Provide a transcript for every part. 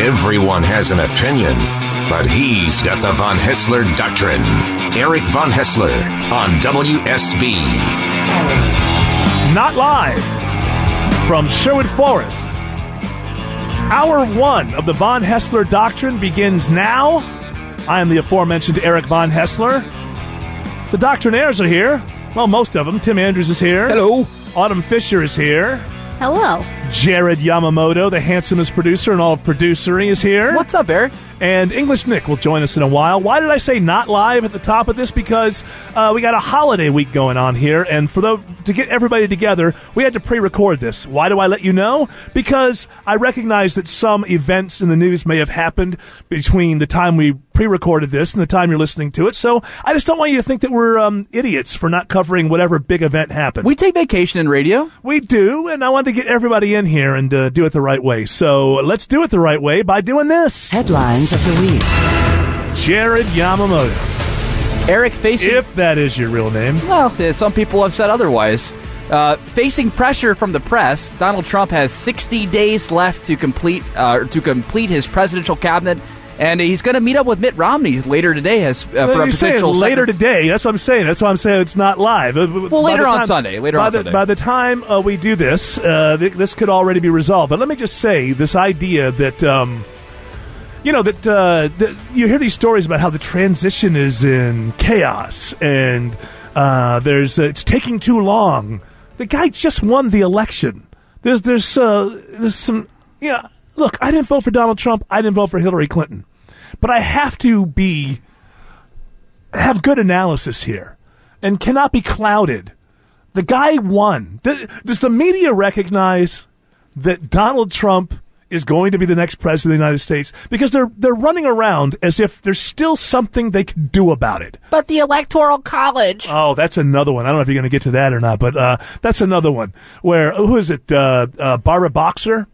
Everyone has an opinion, but he's got the Von Haessler Doctrine. Eric Von Haessler on WSB. Not live from Sherwood Forest. Hour one of the Von Haessler Doctrine begins now. I am the aforementioned Eric Von Haessler. The doctrinaires are here. Well, most of them. Tim Andrews is here. Hello. Autumn Fisher is here. Hello. Jared Yamamoto, the handsomest producer in all of producery, is here. What's up, Eric? And English Nick will join us in a while. Why did I say not live at the top of this? Because uh, we got a holiday week going on here, and for the to get everybody together, we had to pre-record this. Why do I let you know? Because I recognize that some events in the news may have happened between the time we pre-recorded this and the time you're listening to it. So I just don't want you to think that we're um, idiots for not covering whatever big event happened. We take vacation in radio. We do, and I wanted to get everybody in here and uh, do it the right way. So let's do it the right way by doing this. Headlines of the week. Jared Yamamoto, Eric facing. if that is your real name. well, some people have said otherwise. Uh, facing pressure from the press, Donald Trump has 60 days left to complete uh, to complete his presidential cabinet, and he's going to meet up with Mitt Romney later today as uh, for a potential later Uh, today. That's what I'm saying. That's why I'm saying it's not live. Well, later on Sunday. Later by on the, Sunday. By the time uh, we do this, uh, th- this could already be resolved. But let me just say this idea that. Um, you know that, uh, that you hear these stories about how the transition is in chaos and uh, there's uh, it's taking too long. The guy just won the election. There's there's uh, there's some yeah. Look, I didn't vote for Donald Trump. I didn't vote for Hillary Clinton, but I have to be have good analysis here and cannot be clouded. The guy won. Does the media recognize that Donald Trump is going to be the next president of the United States? Because they're they're running around as if there's still something they can do about it. But the Electoral College. Oh, that's another one. I don't know if you're going to get to that or not, but uh, that's another one. Where who is it? Uh, uh, Barbara Boxer.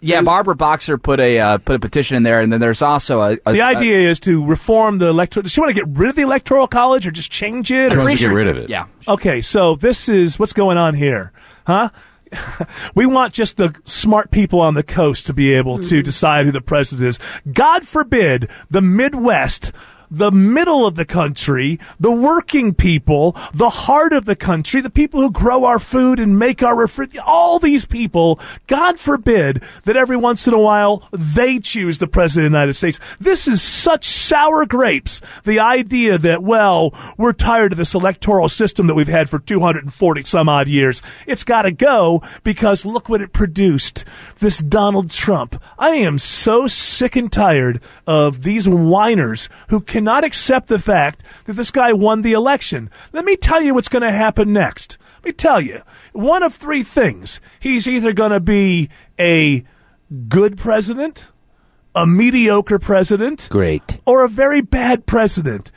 Yeah, Barbara Boxer put a uh, put a petition in there, and then there's also a, a The idea is to reform the electoral. Does she want to get rid of the electoral college or just change it? She Or? wants to get rid of it. Yeah, Okay, so this is what's going on here, huh? we want just the smart people on the coast to be able to decide who the president is. God forbid the Midwest, the middle of the country, the working people, the heart of the country, the people who grow our food and make our refri- all these people, God forbid that every once in a while they choose the president of the United States. This is such sour grapes. The idea that, well, we're tired of this electoral system that we've had for 240 some odd years. It's got to go because look what it produced. This Donald Trump. I am so sick and tired of these whiners who cannot accept the fact that this guy won the election. Let me tell you what's going to happen next. Let me tell you. One of three things. He's either going to be a good president, a mediocre president, Great. or a very bad president.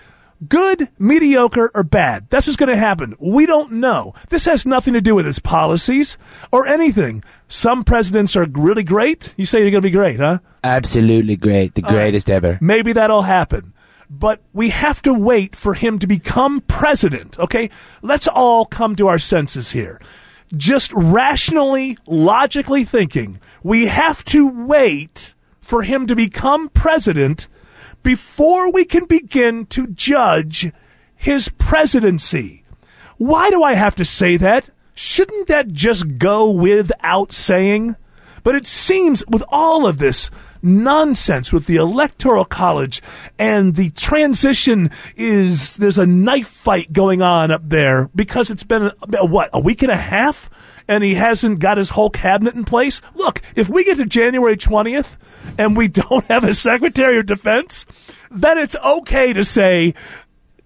Good, mediocre, or bad. That's what's going to happen. We don't know. This has nothing to do with his policies or anything. Some presidents are really great. You say you're going to be great, huh? Absolutely great. The greatest ever. Maybe that'll happen. But we have to wait for him to become president, okay? Let's all come to our senses here. Just rationally, logically thinking, we have to wait for him to become president before we can begin to judge his presidency. Why do I have to say that? Shouldn't that just go without saying? But it seems with all of this nonsense with the electoral college and the transition is there's a knife fight going on up there because it's been what a week and a half and he hasn't got his whole cabinet in place. Look, if we get to January 20th and we don't have a secretary of defense, then it's okay to say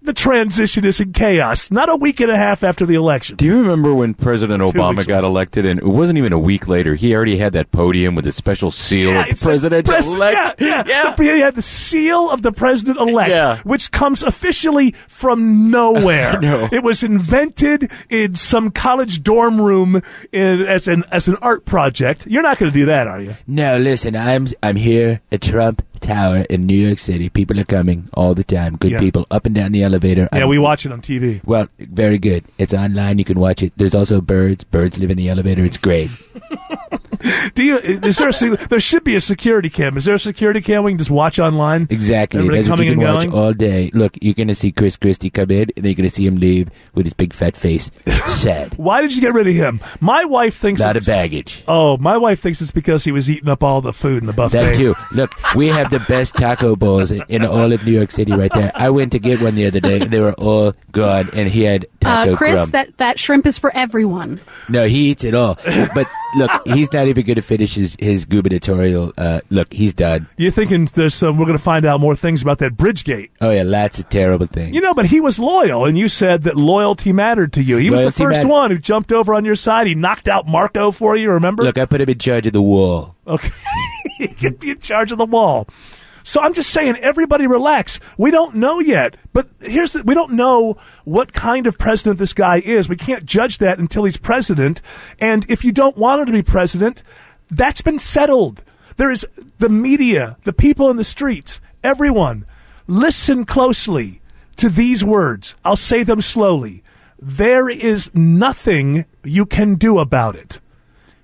the transition is in chaos. Not a week and a half after the election. Do you remember when President weeks Obama got elected, and it wasn't even a week later? He already had that podium with a special seal of the president pres- elect. Yeah, yeah. The- he had the seal of the president elect, Yeah. which comes officially from nowhere. know. It was invented in some college dorm room in, as an as an art project. You're not going to do that, are you? No, listen, I'm I'm here at Trump Tower in New York City. People are coming all the time. Good Yeah. people up and down the elevator. Yeah, I'm- we watch it on TV. Well, very good. It's online. You can watch it. There's also birds. Birds live in the elevator. It's great. Do you? Is there a? There should be a security cam. Is there a security cam we can just watch online? Exactly. Everybody That's what coming you can and watch going? all day. Look, you're gonna see Chris Christie come in, and then you're gonna see him leave with his big fat face, sad, Why did you get rid of him? My wife thinks not a it's, baggage. Oh, my wife thinks it's because he was eating up all the food in the buffet. That too. Look, we have the best taco bowls in, in all of New York City, right there. I went to get one the other day, and they were all gone, and he had taco Uh, Chris, crumb. that, that shrimp is for everyone. No, he eats it all. But look, he's not even going to finish his, his gubernatorial. Uh, look, he's done. You're thinking there's some. We're going to find out more things about that Bridgegate. Oh yeah, lots of terrible things. You know, but he was loyal, and you said that loyalty mattered to you. He was the first mattered. one who jumped over on your side. He knocked out Marco for you. Remember? look, I put him in charge of the wall. Okay. he could be in charge of the wall. So I'm just saying, everybody relax. We don't know yet. But here's the, we don't know what kind of president this guy is. We can't judge that until he's president. And if you don't want him to be president, that's been settled. There is the media, the people in the streets, everyone. Listen closely to these words. I'll say them slowly. There is nothing you can do about it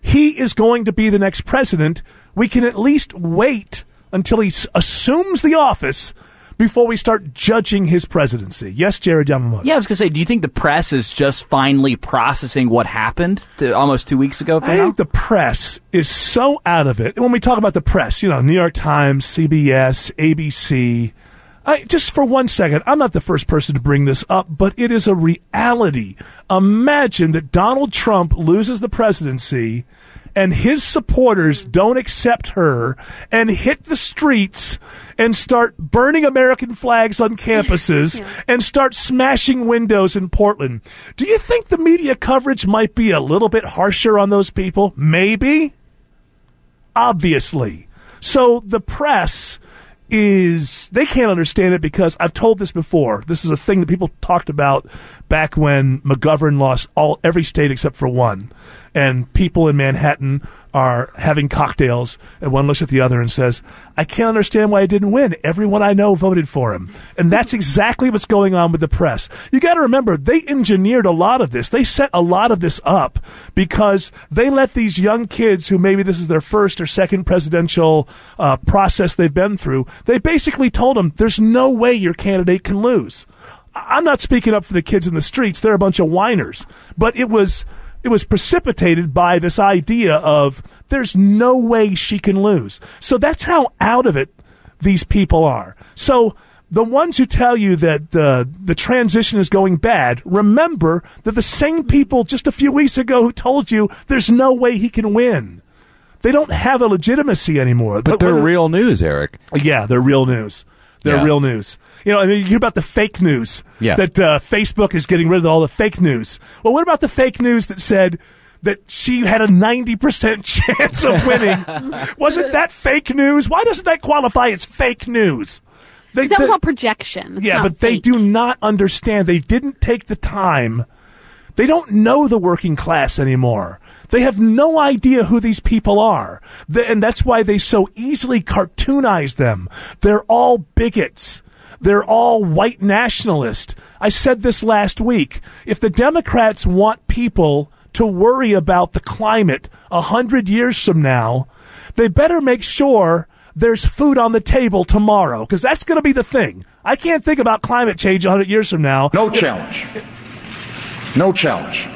he is going to be the next president, we can at least wait until he s- assumes the office before we start judging his presidency. Yes, Jared Yamamoto. Yeah, I was gonna say, do you think the press is just finally processing what happened to almost two weeks ago? I now? think the press is so out of it. And when we talk about the press, you know, New York Times, CBS, ABC, I, just for one second, I'm not the first person to bring this up, but it is a reality. Imagine that Donald Trump loses the presidency and his supporters don't accept her and hit the streets and start burning American flags on campuses and start smashing windows in Portland. Do you think the media coverage might be a little bit harsher on those people? Maybe obviously. So the press is they can't understand it because I've told this before. This is a thing that people talked about back when McGovern lost all every state except for one. And people in Manhattan are having cocktails and one looks at the other and says, I can't understand why I didn't win. Everyone I know voted for him. And that's exactly what's going on with the press. You got to remember, they engineered a lot of this. They set a lot of this up because they let these young kids who maybe this is their first or second presidential uh, process they've been through, they basically told them, there's no way your candidate can lose. I'm not speaking up for the kids in the streets. They're a bunch of whiners. But it was it was precipitated by this idea of there's no way she can lose. So that's how out of it these people are. So the ones who tell you that the the transition is going bad, remember that the same people just a few weeks ago who told you there's no way he can win. They don't have a legitimacy anymore. But they're whether- real news, Eric. yeah, they're real news. They're Yeah. real news. You know, I mean, you hear about the fake news. Yeah. That uh, Facebook is getting rid of all the fake news. Well, what about the fake news that said that she had a 90% chance of winning? Wasn't that fake news? Why doesn't that qualify as fake news? They, That was they- all projection. It's yeah, not but they do not understand. They didn't take the time. They don't know the working class anymore. They have no idea who these people are. Th- and that's why they so easily cartoonize them. They're all bigots. They're all white nationalists. I said this last week. If the Democrats want people to worry about the climate a hundred years from now, they better make sure there's food on the table tomorrow because that's going to be the thing. I can't think about climate change a 100 years from now. No challenge, no challenge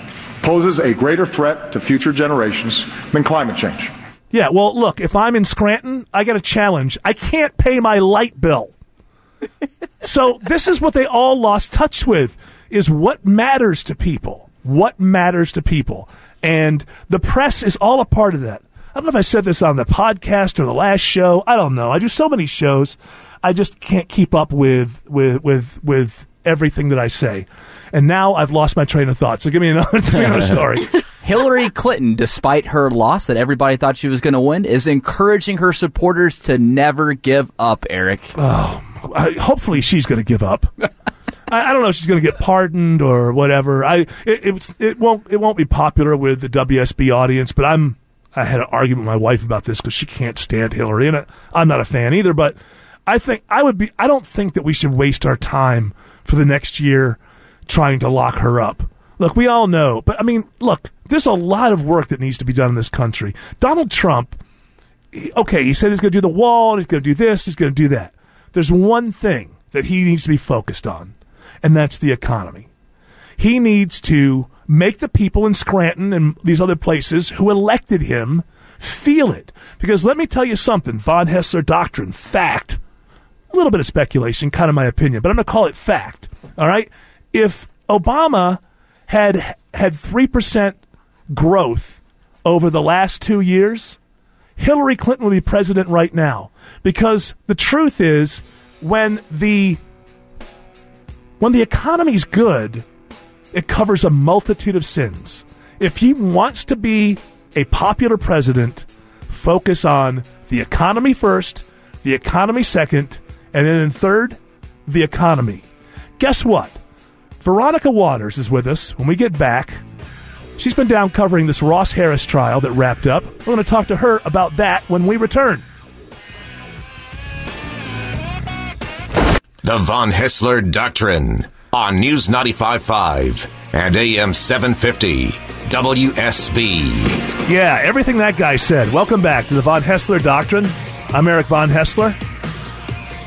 poses a greater threat to future generations than climate change. Yeah, well, look, if I'm in Scranton, I got a challenge. I can't pay my light bill. So this is what they all lost touch with is what matters to people. What matters to people. And the press is all a part of that. I don't know if I said this on the podcast or the last show. I don't know. I do so many shows. I just can't keep up with with with with everything that I say. And now I've lost my train of thought. So give me another, give me another story. Hillary Clinton, despite her loss that everybody thought she was going to win, is encouraging her supporters to never give up, Eric. Oh, I, hopefully she's going to give up. I, I don't know if she's going to get pardoned or whatever. I it, it's it won't it won't be popular with the WSB audience, but I'm I had an argument with my wife about this because she can't stand Hillary, and I, I'm not a fan either. But I think I would be. I don't think that we should waste our time for the next year trying to lock her up. Look, we all know, but I mean, look, there's a lot of work that needs to be done in this country. Donald Trump, okay, he said he's going to do the wall, he's going to do this, he's going to do that. There's one thing that he needs to be focused on, and that's the economy. He needs to make the people in Scranton and these other places who elected him feel it. Because let me tell you something Von Haessler doctrine, fact, a little bit of speculation, kind of my opinion, but I'm going to call it fact. All right? If Obama had had 3% growth over the last two years, Hillary Clinton would be president right now. Because the truth is, when the when the economy's good, it covers a multitude of sins. If he wants to be a popular president, focus on the economy first, the economy second, and then in third, the economy. Guess what? Veronica Waters is with us when we get back. She's been down covering this Ross Harris trial that wrapped up. We're going to talk to her about that when we return. The Von Haessler Doctrine on News 95.5 and AM 750 WSB. Yeah, everything that guy said. Welcome back to the Von Haessler Doctrine. I'm Eric Von Haessler.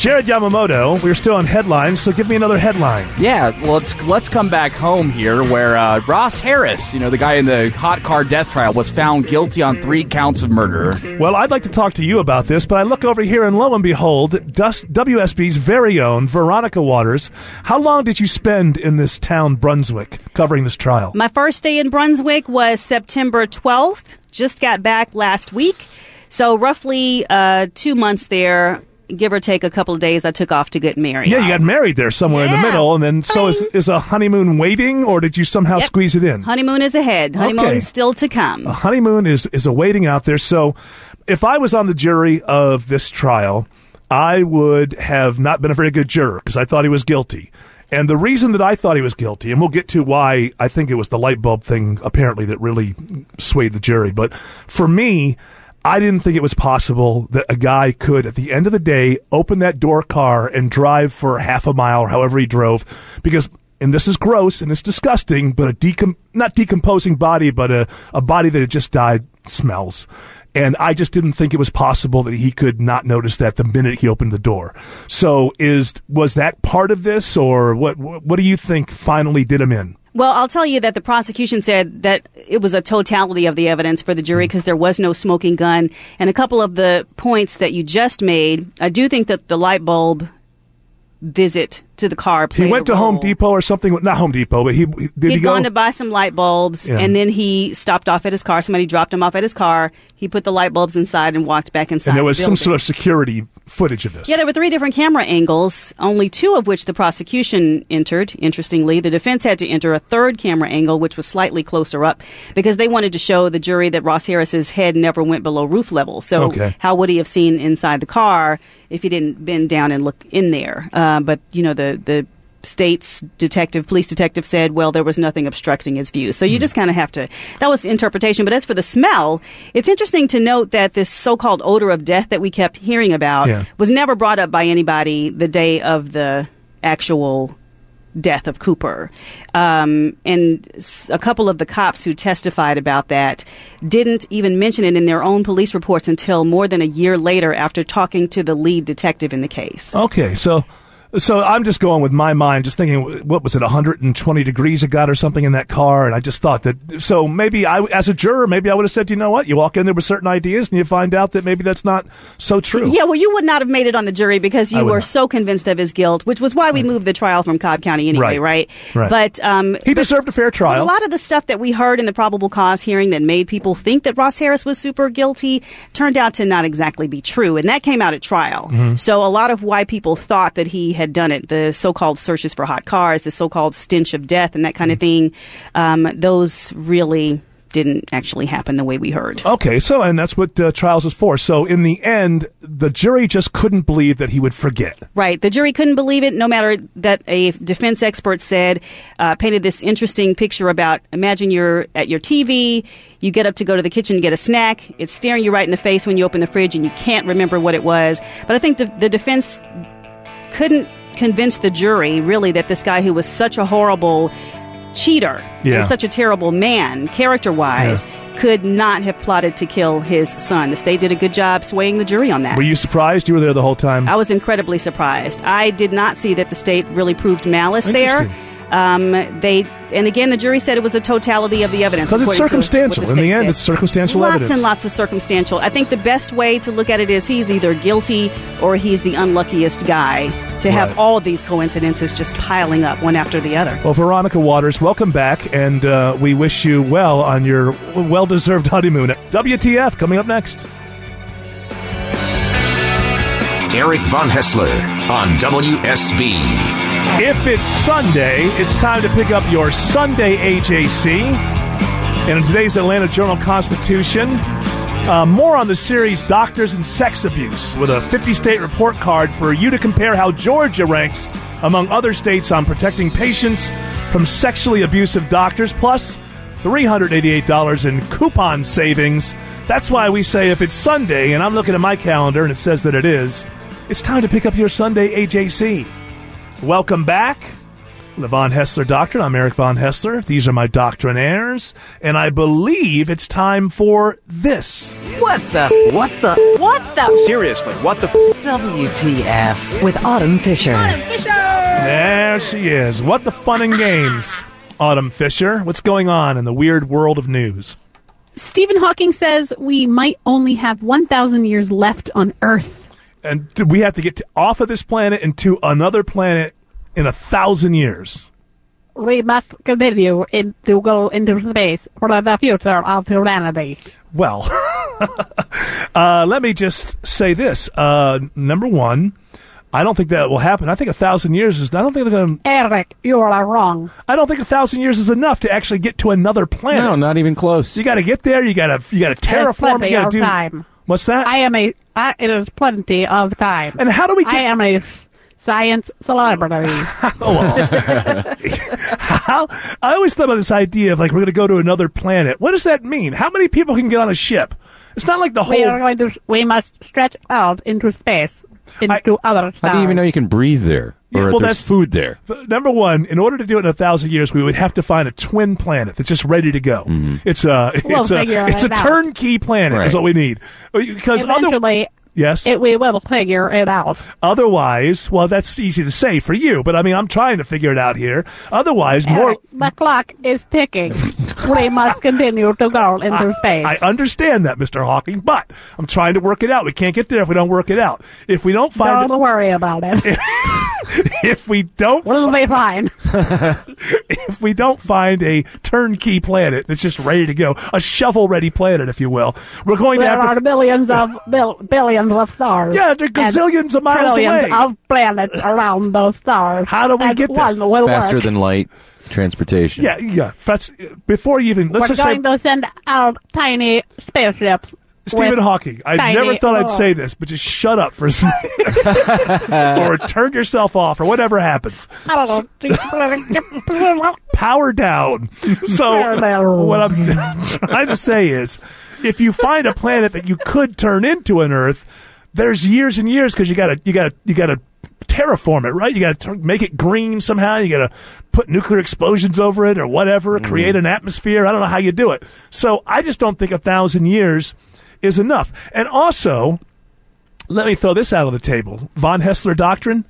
Jared Yamamoto, we're still on headlines, so give me another headline. Yeah, well, let's let's come back home here, where uh, Ross Harris, you know, the guy in the hot car death trial, was found guilty on three counts of murder. Well, I'd like to talk to you about this, but I look over here and lo and behold, Dus- WSB's very own Veronica Waters. How long did you spend in this town, Brunswick, covering this trial? My first day in Brunswick was September 12th. Just got back last week. So, roughly uh, two months there, give or take a couple of days, I took off to get married. Yeah, you got married there somewhere in the middle, and then so is, is a honeymoon waiting, or did you somehow Yep. squeeze it in? Honeymoon is ahead. Honeymoon Okay. still to come. A honeymoon is is awaiting out there. So, if I was on the jury of this trial, I would have not been a very good juror because I thought he was guilty. And the reason that I thought he was guilty, and we'll get to why I think it was the light bulb thing apparently that really swayed the jury. But for me, I didn't think it was possible that a guy could, at the end of the day, open that door car and drive for half a mile or however he drove. Because, and this is gross and it's disgusting, but a decom- not decomposing body, but a, a body that had just died smells. And I just didn't think it was possible that he could not notice that the minute he opened the door. So, is was that part of this, or what? What do you think finally did him in? Well, I'll tell you that the prosecution said that it was a totality of the evidence for the jury mm-hmm. because there was no smoking gun. And a couple of the points that you just made, I do think that the light bulb visit to the car He went to Home. Depot or something. Not Home Depot, but he he- did He'd he go? gone to buy some light bulbs, Yeah. and then he stopped off at his car. Somebody dropped him off at his car. He put the light bulbs inside and walked back inside. and there the was some sort of security footage of this. Yeah, there were three different camera angles, only two of which the prosecution entered. Interestingly, the defense had to enter a third camera angle, which was slightly closer up, because they wanted to show the jury that Ross Harris's head never went below roof level. So, Okay. how would he have seen inside the car if he didn't bend down and look in there? Uh, but you know, the the state's detective, police detective said, well, there was nothing obstructing his view. So you just kind of have to, that was interpretation. But as for the smell, it's interesting to note that this so called odor of death that we kept hearing about Yeah. was never brought up by anybody the day of the actual death of Cooper. Um, and a couple of the cops who testified about that didn't even mention it in their own police reports until more than a year later after talking to the lead detective in the case. Okay, so so I'm just going with my mind, just thinking, what was it, 120 degrees it got or something in that car, and I just thought that. So maybe I, as a juror, maybe I would have said, you know what, you walk in there with certain ideas, and you find out that maybe that's not so true. Yeah, well, you would not have made it on the jury because you were not. so convinced of his guilt, which was why we moved the trial from Cobb County anyway, Right. right? Right. But um, He deserved a fair trial. a lot of the stuff that we heard in the probable cause hearing that made people think that Ross Harris was super guilty turned out to not exactly be true, and that came out at trial. Mm-hmm. So a lot of why people thought that he had done it, the so-called searches for hot cars, the so-called stench of death, and that kind of thing, um, those really didn't actually happen the way we heard. Okay, so and that's what uh, trials is for. So in the end, the jury just couldn't believe that he would forget. Right. The jury couldn't believe it, no matter that a defense expert said, uh, painted this interesting picture about imagine you're at your TV, you get up to go to the kitchen to get a snack, it's staring you right in the face when you open the fridge and you can't remember what it was. But I think the, the defense couldn't convince the jury, really, that this guy who was such a horrible cheater Yeah. and such a terrible man, character wise, could not have plotted to kill his son. The state did a good job swaying the jury on that. Were you surprised? You were there the whole time. I was incredibly surprised. I did not see that the state really proved malice there. Interesting. Um, they and again, the jury said it was a totality of the evidence Because it's according to what circumstantial. the In the end, said. it's circumstantial lots evidence. and lots of circumstantial. I think the best way to look at it is he's either guilty or he's the unluckiest guy to have Right. all of these coincidences just piling up one after the other. Well, Veronica Waters, welcome back, and uh, we wish you well on your well deserved honeymoon. WTF coming up next. Eric Von Haessler on WSB. If it's Sunday, it's time to pick up your Sunday AJC. And in today's Atlanta Journal Constitution, uh, more on the series Doctors and Sex Abuse with a 50 state report card for you to compare how Georgia ranks among other states on protecting patients from sexually abusive doctors, plus $388 in coupon savings. That's why we say if it's Sunday, and I'm looking at my calendar and it says that it is, it's time to pick up your Sunday AJC. Welcome back. The Von Haessler Doctrine. I'm Eric Von Haessler. These are my doctrinaires, and I believe it's time for this. What the? What the? What the? Seriously, what the? WTF with Autumn Fisher. Autumn Fisher! There she is. What the fun and games? Autumn Fisher, what's going on in the weird world of news? Stephen Hawking says we might only have 1,000 years left on Earth. And we have to get to, off of this planet and to another planet in a thousand years. We must continue in, to go into space for the future of humanity. Well, uh, let me just say this. Uh, number one, I don't think that will happen. I think a thousand years is. I don't think they're going. to Eric, you are wrong. I don't think a thousand years is enough to actually get to another planet. No, not even close. You got to get there. You got to. You got to terraform. You got to do. time. What's that? I am a. I, it is plenty of time. And how do we get? I am a science celebrity. Oh, how, I always thought about this idea of like we're going to go to another planet. What does that mean? How many people can get on a ship? It's not like the whole. we are whole. going to. We must stretch out into space, into other stars. How do you even know you can breathe there? Yeah, well, there's that's- food there? Number one, in order to do it in a thousand years, we would have to find a twin planet that's just ready to go. Mm-hmm. It's a We'll it's a figure it's a it out. turnkey planet is what we need. Uh, because other yes, it, we will figure it out. otherwise, well, that's easy to say for you, but I mean, I'm trying to figure it out here. Otherwise, more. The clock is ticking. we must continue to go into space. I understand that, Mr. Hawking, but I'm trying to work it out. We can't get there if we don't work it out. If we don't find Don't worry about it. it, if we don't we'll be fine. if we don't find a turnkey planet that's just ready to go, a shovel-ready planet, if you will, we're going to There have are to. billions of bil- billions of stars. Yeah, they're gazillions of miles trillions away. of planets around those stars. How do we and get there? one will Faster work. than light transportation. Yeah, yeah. That's, before you even let's We're just say going to send out tiny spaceships. Stephen Hawking. I tiny- never thought I'd oh. say this, but just shut up for a second, or turn yourself off, or whatever happens. I don't know. Power down. So what I'm trying to say is, if you find a planet that you could turn into an Earth, there's years and years because you got to you got to you got to terraform it, right? You got to make it green somehow. You got to put nuclear explosions over it or whatever, create mm. an atmosphere. I don't know how you do it. So I just don't think a thousand years is enough. And also, let me throw this out on the table: von Haessler doctrine.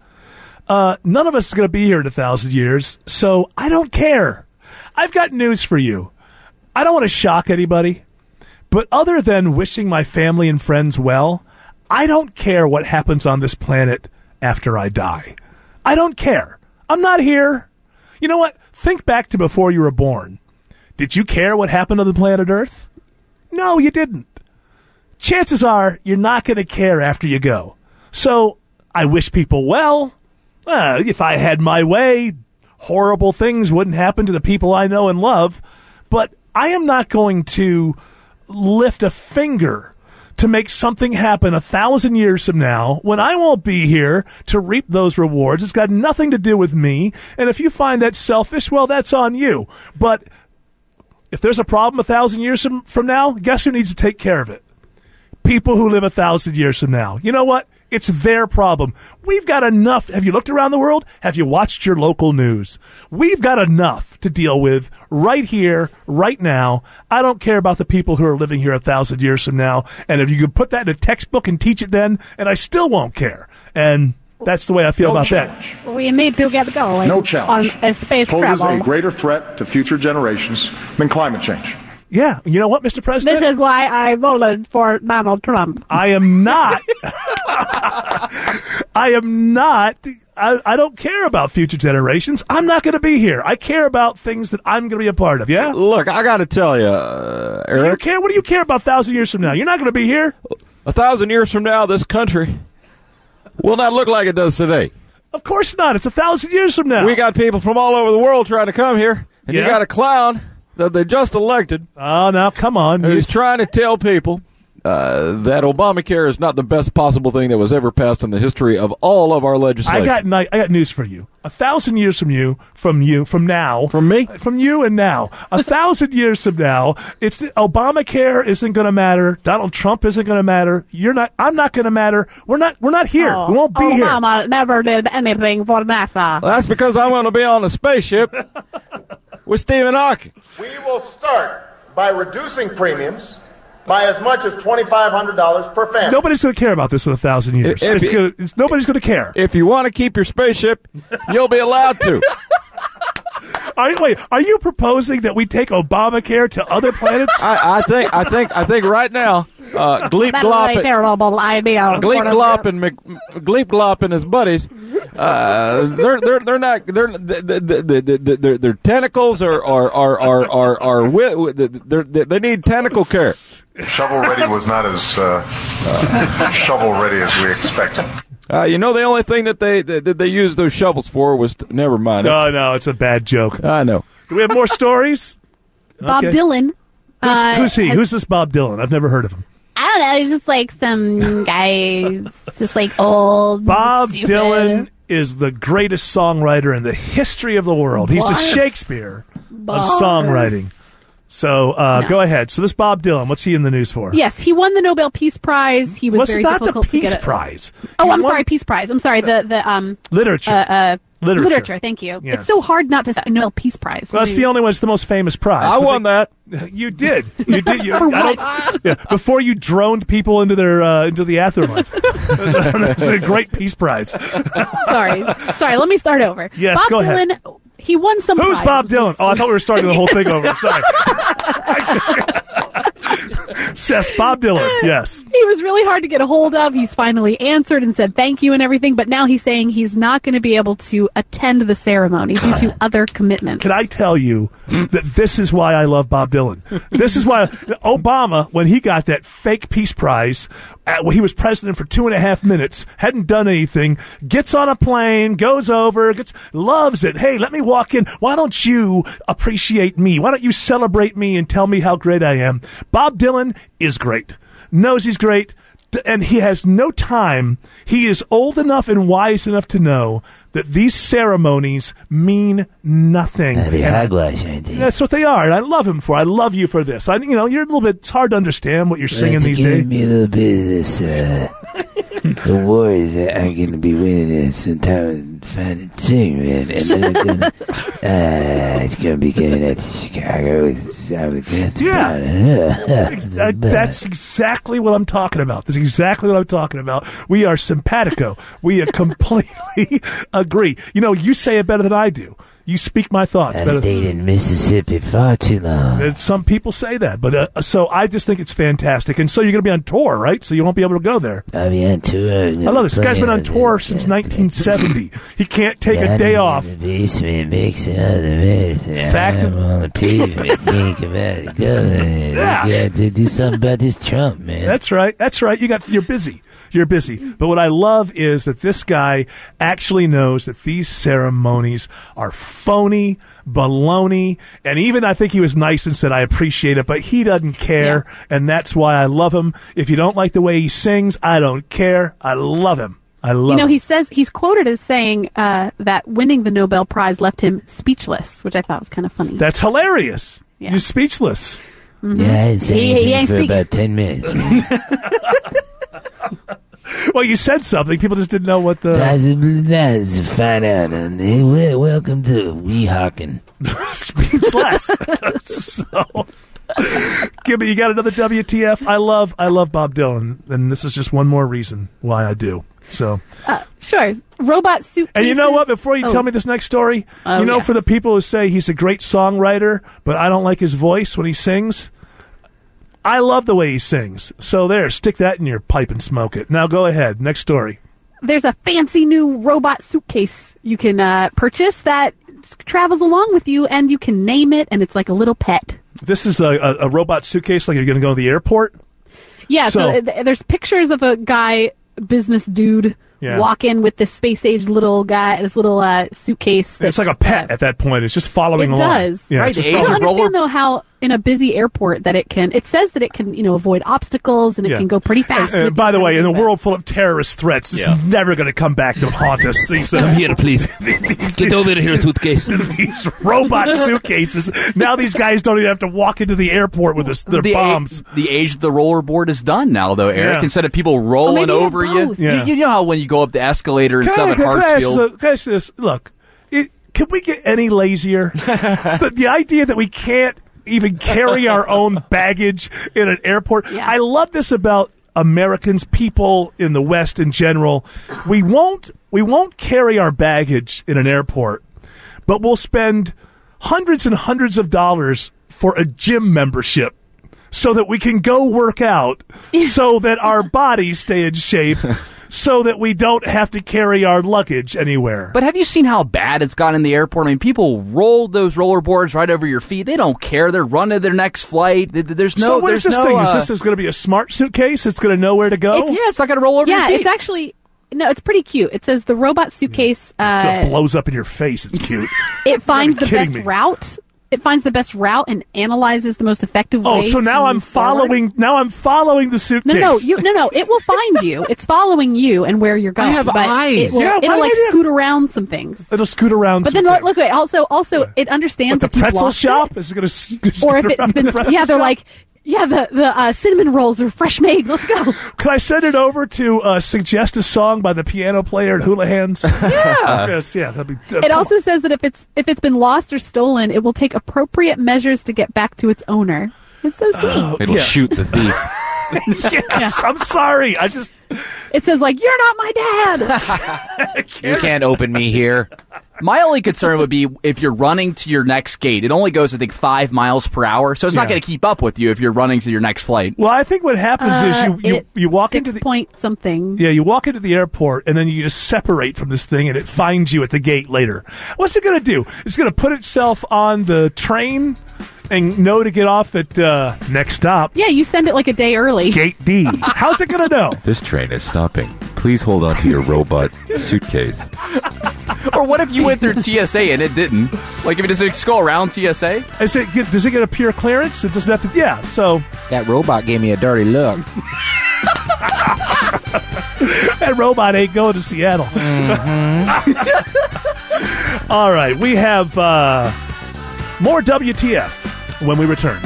Uh, none of us is going to be here in a thousand years, so I don't care. I've got news for you. I don't want to shock anybody, but other than wishing my family and friends well, I don't care what happens on this planet after I die. I don't care. I'm not here. You know what? Think back to before you were born. Did you care what happened on the planet Earth? No, you didn't. Chances are you're not going to care after you go. So I wish people well. Uh, if I had my way, horrible things wouldn't happen to the people I know and love. But I am not going to lift a finger to make something happen a thousand years from now when I won't be here to reap those rewards. It's got nothing to do with me. And if you find that selfish, well, that's on you. But if there's a problem a thousand years from, from now, guess who needs to take care of it? People who live a thousand years from now. You know what? It's their problem. We've got enough. Have you looked around the world? Have you watched your local news? We've got enough to deal with right here, right now. I don't care about the people who are living here a thousand years from now. And if you could put that in a textbook and teach it then, and I still won't care. And that's the way I feel No about challenge. We need to get going No challenge on a space poses travel. a greater threat to future generations than climate change. That. Yeah. You know what, Mr. President? This is why I voted for Donald Trump. I am not. I am not. I, I don't care about future generations. I'm not going to be here. I care about things that I'm going to be a part of. Yeah. Look, I got to tell you, uh, Do you Eric. care? What do you care about a thousand years from now? You're not going to be here. A thousand years from now, this country will not look like it does today. Of course not. It's a thousand years from now. We got people from all over the world trying to come here, and Yeah. you got a clown that they just elected Oh, now come on. who's You- trying to tell people uh, that Obamacare is not the best possible thing that was ever passed in the history of all of our legislation. I got I got news for you. A thousand years from you, from you, from now, From me? from you, and now. A thousand years from now, it's Obamacare isn't going to matter. Donald Trump isn't going to matter. You're not. I'm not going to matter. We're not. We're not here. Oh, we won't be here. Obama never did anything for NASA. That's because I'm going to be on a spaceship with Stephen Hawking. We will start by reducing premiums by as much as $2,500 per family. Nobody's going to care about this in a thousand years. If- It's gonna, it's, nobody's going to care. If you want to keep your spaceship, you'll be allowed to. Are you, wait, are you proposing that we take Obamacare to other planets? I, I think, I think, I think right now, uh, Gleep That is Glop, a and- terrible idea. Gleep For Glop and Mc, Gleep Glop and his buddies, uh, they're they're they're not they're the the the the their, their tentacles are are are are are, are wi- they're, they they need tentacle care. Shovel ready was not as uh, uh, shovel ready as we expected. Uh, you know, the only thing that they that that they used those shovels for was to, never mind. no, no, it's a bad joke. I know. Do we have more stories? Bob Okay. Dylan. Who's, uh, who's he? has- Who's this Bob Dylan? I've never heard of him. I don't know. He's just like some guy, just like old. Bob stupid. Dylan is the greatest songwriter in the history of the world. He's the Barf. Shakespeare of songwriting. So uh, No. go ahead. So this Bob Dylan, what's he in the news for? Yes, he won the Nobel Peace Prize. He was What's very not the difficult to Peace get. it. Prize? Oh, He I'm won sorry, Peace Prize. I'm sorry, the the um Literature. uh, uh Literature. Thank you. Yes. It's so hard not to say Nobel Peace Prize. Well, that's the only one. It's the most famous prize. I But won that. You did. You did. You, For I don't- yeah, before you droned people into their uh, into the afterlife. It's a great peace prize. sorry, sorry. Let me start over. Yes, Bob go ahead. He won some. Who's prize. Bob Dylan? Oh, I thought we were starting the whole thing over. Sorry. Yes, Bob Dylan. Yes. He was really hard to get a hold of. He's finally answered and said thank you and everything, but now he's saying he's not going to be able to attend the ceremony due to other commitments. Can I tell you that this is why I love Bob Dylan? This is why Obama, when he got that fake peace prize, when he was president for two and a half minutes, hadn't done anything, gets on a plane, goes over, gets loves it. Hey, let me walk in. Why don't you appreciate me? Why don't you celebrate me and tell me how great I am? Bob Dylan is great. Knows he's great. And he has no time. He is old enough and wise enough to know that these ceremonies mean nothing. Uh, the And- hogwash, that's what they are, and I love him for. I love you for this. I, you know, you're a little bit. It's hard to understand what you're singing these days. me a little bit of this uh, awards that I'm going to be winning sometime and find it soon, man. And then gonna, uh, it's going to be going out to Chicago. That's Yeah. That's exactly what I'm talking about. That's exactly what I'm talking about. We are simpatico. We completely agree. You know, you say it better than I do. You speak my thoughts. I better stayed in Mississippi far too long. And some people say that, but uh, so I just think it's fantastic. And so you're going to be on tour, right? So you won't be able to go there. I'll be on tour. I love this. This guy's been on tour since 1970. He can't take a day off. The basement mixing all the medicine. Fact- I'm on the pavement think about the government. Yeah. We got to do something about this Trump, man. That's right. That's right. You got you're busy. You're busy. But what I love is that this guy actually knows that these ceremonies are phony, baloney, and even I think he was nice and said I appreciate it, but he doesn't care, and that's why I love him. If you don't like the way he sings, I don't care. I love him. I love You know, him. he says he's quoted as saying uh, that winning the Nobel Prize left him speechless, which I thought was kind of funny. That's hilarious. Yeah. You're speechless. Yeah, I didn't say He- he anything ain't for speaking. about 10 minutes. Well, well, you said something. People just didn't know what the Possibly that's find out. And hey, wel- welcome to Weehawken. speechless. so, give me. You got another WTF? I love. I love Bob Dylan, and this is just one more reason why I do. So, Uh, sure. Robot suit. and you know what? Before you Oh. tell me this next story, Oh, you know, yeah. for the people who say he's a great songwriter, but I don't like his voice when he sings. I love the way he sings. So there, stick that in your pipe and smoke it. Now go ahead. Next story. There's a fancy new robot suitcase you can uh, purchase that travels along with you, and you can name it, and it's like a little pet. This is a, a, a robot suitcase like you're going to go to the airport. Yeah, so, So- th- there's pictures of a guy, business dude, Yeah. walk in with this space age little guy, this little uh, suitcase. It's like a pet at that point. It's just following along. It along. does. Yeah, Right, it's just I don't understand though how in a busy airport that it can. It says that it can, you know, avoid obstacles and it Yeah. can go pretty fast. And, with and by the way, in a world full of terrorist threats, this Yeah. is never going to come back to haunt us. These, uh, Come here, please. Get over here, suitcase. these robot suitcases. Now these guys don't even have to walk into the airport with this, their the bombs. A- the age of the rollerboard is done now, though, Eric. Yeah. Instead of people rolling maybe you have over you. Yeah. you, you know how when you go up the escalator in Can I- Southern can Hartsfield, this- can I ask this? Look, it, can we get any lazier? the, the idea that we can't even carry our own baggage in an airport. Yeah. I love this about Americans, people in the West in general. We won't we won't carry our baggage in an airport, but we'll spend hundreds and hundreds of dollars for a gym membership so that we can go work out so that our bodies stay in shape so that we don't have to carry our luggage anywhere. But have you seen how bad it's gotten in the airport? I mean, people roll those rollerboards right over your feet. They don't care. They're running to their next flight. Th- th- There's no. so what there's is this no, thing? uh, is this is going to be a smart suitcase? It's going to know where to go? It's- yeah, it's not going to roll over yeah, your feet. it's actually no, it's pretty cute. It says the robot suitcase. it Uh, blows up in your face. It's cute. it finds the best me. route. It finds the best route and analyzes the most effective oh, way. so now to I'm move forward. following. Now I'm following the suitcase. No, no, you, no, no. It will find you. It's following you and where you're going. I have but eyes. It will, Yeah, it'll like would it? scoot around some things. It'll scoot around. But some then look, things. look, wait, also, also, it What, understands the if you've pretzel lost shop it, is going to or if it's been, yeah, they're like, yeah, the the uh, cinnamon rolls are fresh made. Let's go. Can I send it over to uh, suggest a song by the piano player at Hula Hands? Yeah. yes, yeah. That'd be. Uh, It come also says that if it's if it's been lost or stolen, it will take appropriate measures to get back to its owner. It's so sweet. Oh, It'll yeah. shoot the thief. on. yes, I'm sorry. I just. It says like, "You're not my dad." You can't open me here. My only concern would be if you're running to your next gate. It only goes, I think, five miles per hour, so it's Yeah. not going to keep up with you if you're running to your next flight. Well, I think what happens is Uh, you you, you walk six into the point something. yeah you walk into the airport and then you just separate from this thing and it finds you at the gate later. What's it going to do? It's going to put itself on the train and know to get off at uh, next stop Yeah, you send it like a day early. gate D. How's it going to know? This train is stopping. Please hold on to your robot suitcase. Or what if you went through TSA and it didn't? Like, if it does it go around TSA? Is it get, does it get a pure clearance? It doesn't have to. Yeah. So That robot gave me a dirty look. that robot ain't going to Seattle. All right, we have uh, more WTF when we return.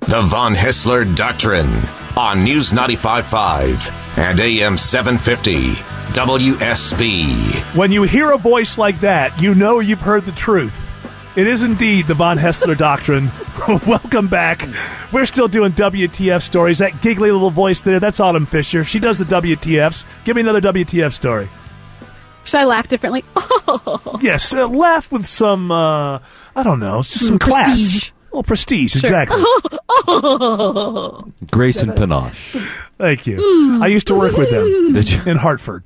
The Von Haessler Doctrine on News 95.5 and AM 750 WSB. When you hear a voice like that, you know you've heard the truth. It is indeed the Von Haessler Doctrine. Welcome back. We're still doing WTF stories. That giggly little voice there, that's Autumn Fisher. She does the WTFs. Give me another WTF story. Should I laugh differently? Oh. Yes, uh, laugh with some, uh, I don't know, it's just some Mm, prestige. class. A little prestige, Sure. exactly. Grace and panache. Thank you. Mm. I used to work with them Did you? in Hartford.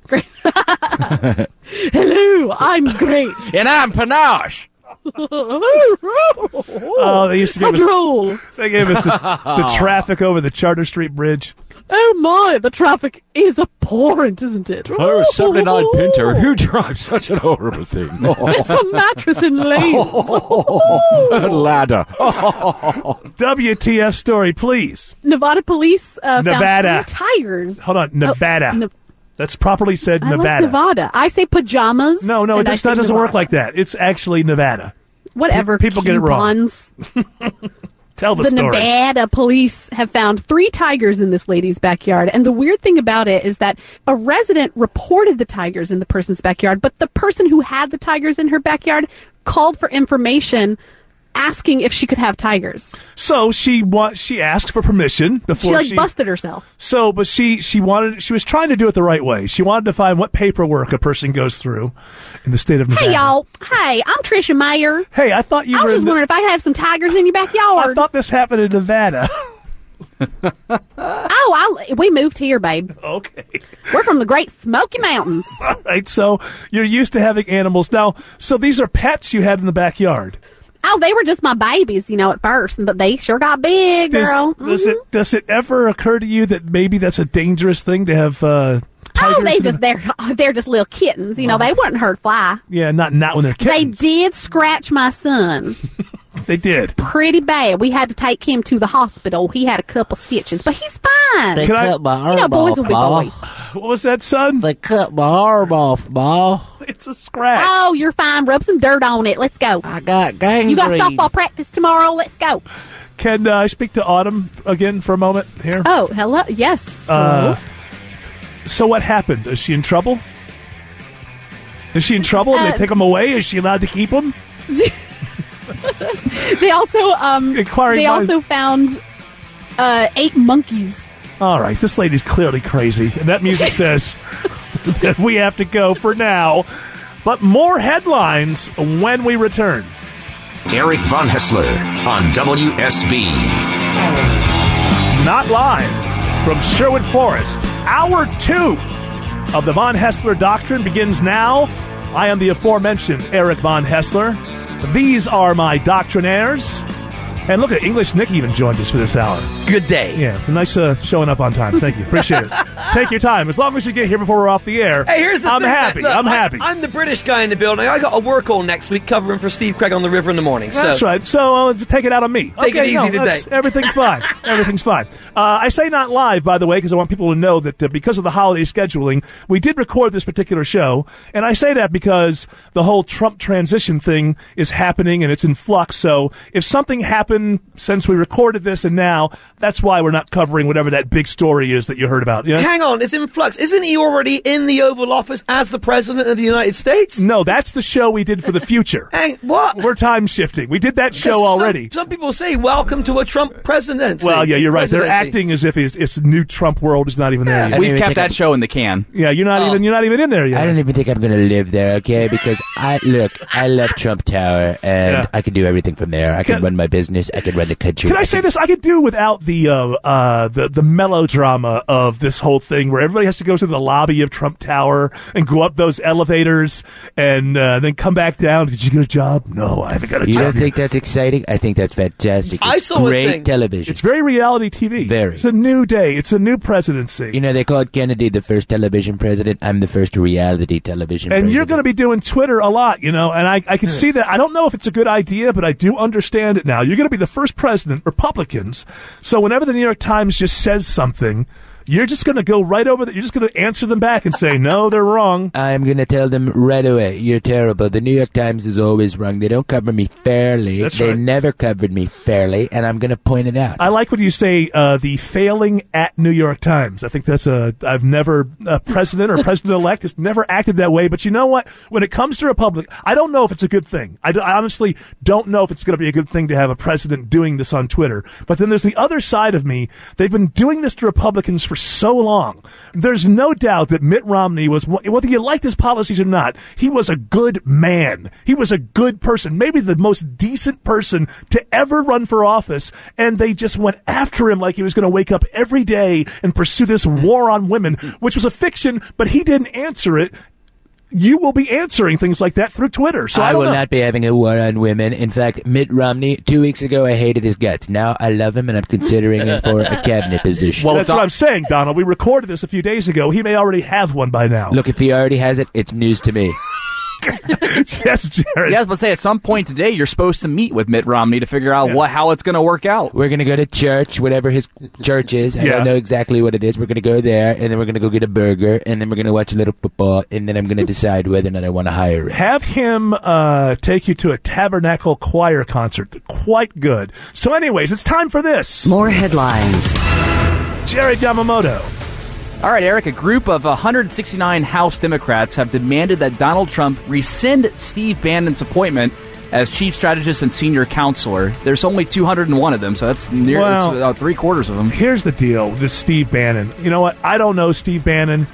Hello, I'm great. And I'm panache. Oh, they used to give us, they gave us the, the traffic over the Charter Street Bridge. Oh my, the traffic is abhorrent, isn't it? Oh, 79 Pinto. Who drives such an horrible thing? It's a mattress in lanes. Ladder. WTF story, please. Nevada police uh, Nevada. found three tires. Hold on, Nevada. Oh, Ne- That's properly said I like Nevada. Nevada. I say pajamas. No, no, it and I does, say that doesn't work like that. It's actually Nevada. Whatever. Pe- people get it wrong. Tell the, the story. Nevada police have found three tigers in this lady's backyard. And the weird thing about it is that a resident reported the tigers in the person's backyard, but the person who had the tigers in her backyard called for information asking if she could have tigers. So she wa- she asked for permission before She like busted herself. So, but she she wanted she was trying to do it the right way. She wanted to find what paperwork a person goes through in the state of Nevada. Hey y'all. Hey, I'm Trisha Meyer. Hey, I thought you were. I was just the- wondering if I could have some tigers in your backyard. I thought this happened in Nevada. oh, I, we moved here, babe. Okay. We're from the Great Smoky Mountains. All right, so you're used to having animals now. So these are pets you had in the backyard. Oh, they were just my babies, you know, at first, but they sure got big, Does, girl. does it does it ever occur to you that maybe that's a dangerous thing to have? Uh, tigers Oh, they just the- they're they're just little kittens, you know. They wouldn't hurt fly. yeah, not not when they're kittens. They did scratch my son They did. pretty bad. We had to take him to the hospital. He had a couple stitches, but he's fine. They Can I- cut my You know, arm boys off, will be Ma. boys. What was that, son? They cut my arm off, Ma. It's a scratch. Oh, you're fine. Rub some dirt on it. Let's go. I got gangrene. You got softball practice tomorrow. Let's go. Can uh, I speak to Autumn again for a moment here? Oh, hello. Yes. Uh, so what happened? Is she in trouble? Is she in trouble? and Uh, they take him away? Is she allowed to keep him? they also um Inquiring they by- also found uh eight monkeys. All right, this lady's clearly crazy, and that music says that we have to go for now. But more headlines when we return. Eric Von Haessler on WSB. Not live from Sherwood Forest. Hour two of the Von Haessler Doctrine begins now. I am the aforementioned Eric Von Haessler. These are my doctrinaires. And look at English Nick even joined us for this hour. Good day. Yeah, nice uh, showing up on time. Thank you. Appreciate it. Take your time. As long as you get here before we're off the air, Hey, here's the I'm thing, happy. look, I'm happy. I'm the British guy in the building. I got a work all next week covering for Steve Craig on the river in the morning. That's right. So uh, take it out on me. Take it easy no, today. Everything's fine. Everything's fine. Uh, I say not live, by the way, because I want people to know that uh, because of the holiday scheduling, we did record this particular show, and I say that because the whole Trump transition thing is happening and it's in flux. So if something happened since we recorded this and now, that's why we're not covering whatever that big story is that you heard about. Yes? Hang on, it's in flux. Isn't he already in the Oval Office as the President of the United States? No, that's the show we did for the future. Hang, what? We're time shifting. We did that show Some- already. Some, people say, welcome to a Trump presidency. Well, yeah, you're right. They're acting as if it's, it's the new Trump world is not even there yet. We've kept that show in the can. Yeah, you're not oh. even you're not even in there yet. I don't even think I'm going to live there, okay? Because I look, I love Trump Tower, and Yeah. I can do everything from there. I can, Can- run my business. I can run the country. Can I say this? I could do without the uh, uh, the the melodrama of this whole thing, where everybody has to go to the lobby of Trump Tower and go up those elevators and uh, then come back down. Did you get a job? No, I haven't got a You job. You don't yet. think that's exciting? I think that's fantastic. I It's saw a great thing. television. It's very reality TV. Very. It's a new day. It's a new presidency. you know, they called Kennedy the first television president. I'm the first reality television and president. you're going to be doing Twitter a lot, you know, and I, I can see that. I don't know if it's a good idea, but I do understand it now. You're going to be the first president, Republicans. So whenever the New York Times just says something, you're just going to go right over that. You're just going to answer them back and say, no, they're wrong. I'm going to tell them right away, you're terrible. The New York Times is always wrong. They don't cover me fairly. That's they right. never covered me fairly, and I'm going to point it out. I like when you say uh, the failing at New York Times. I think that's a. I've never a president or president elect has never acted that way. But you know what? When it comes to Republic, I don't know if it's a good thing. I, d- I honestly don't know if it's going to be a good thing to have a president doing this on Twitter. But then there's the other side of me. They've been doing this to Republicans for so long. There's no doubt that Mitt Romney was whether you liked his policies or not. He was a good man. He was a good person. Maybe the most decent person to ever run for office. And they just went after him like he was going to wake up every day and pursue this war on women, which was a fiction, but he didn't answer it. You will be answering things like that through Twitter. So I, I will know. not be having a war on women. In fact, Mitt Romney, two weeks ago, I hated his guts. Now I love him, and I'm considering him for a cabinet position. Well, that's what I'm saying, Donald. We recorded this a few days ago. He may already have one by now. Look, if he already has it, it's news to me. yes, Jared. Yeah, I was about to say, at some point today, you're supposed to meet with Mitt Romney to figure out what how it's going to work out. We're gonna go to church, whatever his church is. I Yeah. don't know exactly what it is. We're gonna go there, and then we're gonna go get a burger, and then we're gonna watch a little football, and then I'm gonna decide whether or not I want to hire him. Have him uh, take you to a tabernacle choir concert. Quite good. So, anyways, it's time for this. More headlines. Jared Yamamoto. All right, Eric, a group of 169 House Democrats have demanded that Donald Trump rescind Steve Bannon's appointment as chief strategist and senior counselor. There's only 201 of them, so that's near Well- that's three quarters of them. Here's the deal with Steve Bannon. You know what? I don't know Steve Bannon.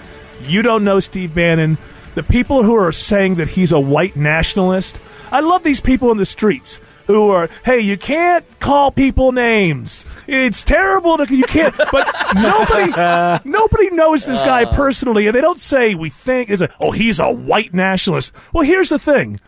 You don't know Steve Bannon. The people who are saying that he's a white nationalist, I love these people in the streets who are, hey, you can't call people names. It's terrible to you can't. But nobody, nobody knows this guy uh. personally, and they don't say we think is a oh he's a white nationalist. Well, here's the thing.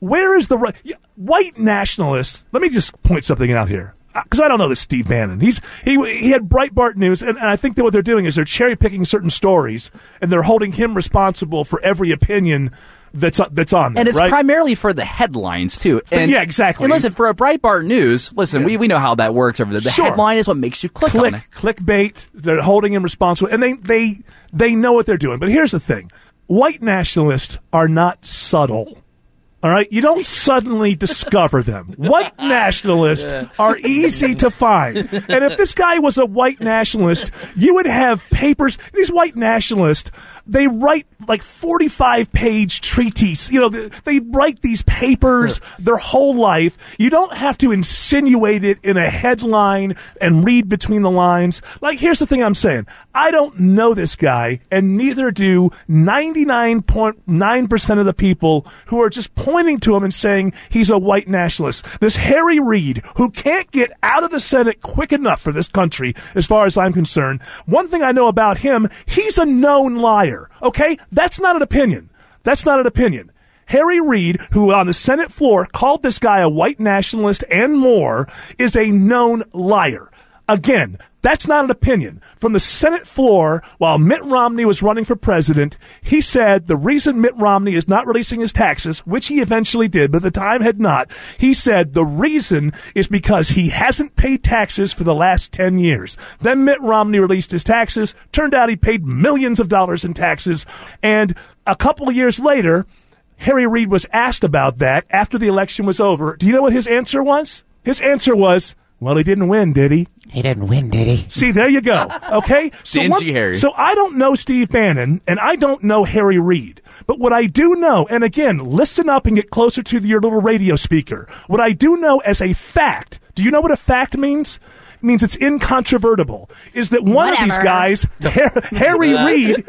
Where is the right white nationalist? Let me just point something out here uh, because I don't know this Steve Bannon. He's he he had Breitbart News, and, and I think that what they're doing is they're cherry picking certain stories, and they're holding him responsible for every opinion that's that's on there. And it's right? primarily for the headlines too. And, Yeah, exactly. And listen, for a Breitbart News, listen, we, we know how that works over there. The Sure. headline is what makes you click, on it. click clickbait. They're holding him responsible, and they they they know what they're doing. But here's the thing: white nationalists are not subtle. All right, you don't suddenly discover them. White nationalists are easy to find, and if this guy was a white nationalist, you would have papers. These white nationalists, they write like forty-five page treatise. You know, they, they write these papers their whole life. You don't have to insinuate it in a headline and read between the lines. Like, here's the thing I'm saying: I don't know this guy, and neither do ninety-nine point nine percent of the people who are just pointing to him and saying he's a white nationalist. This Harry Reid, who can't get out of the Senate quick enough for this country, as far as I'm concerned. One thing I know about him, he's a known liar. Okay, that's not an opinion. That's not an opinion. Harry Reid, who on the Senate floor called this guy a white nationalist and more, is a known liar. Again, that's not an opinion. From the Senate floor, while Mitt Romney was running for president, he said the reason Mitt Romney is not releasing his taxes, which he eventually did, but the time had not, he said the reason is because he hasn't paid taxes for the last 10 years. Then Mitt Romney released his taxes. Turned out he paid millions of dollars in taxes. And a couple of years later, Harry Reid was asked about that after the election was over. Do you know what his answer was? His answer was, well, he didn't win, did he? He didn't win, did he? See, there you go. Okay? Dingy Harry. So I don't know Steve Bannon, and I don't know Harry Reid. But what I do know, and again, listen up and get closer to your little radio speaker. What I do know as a fact, do you know what a fact means? It means it's incontrovertible. Is that one of these guys, Harry Reid,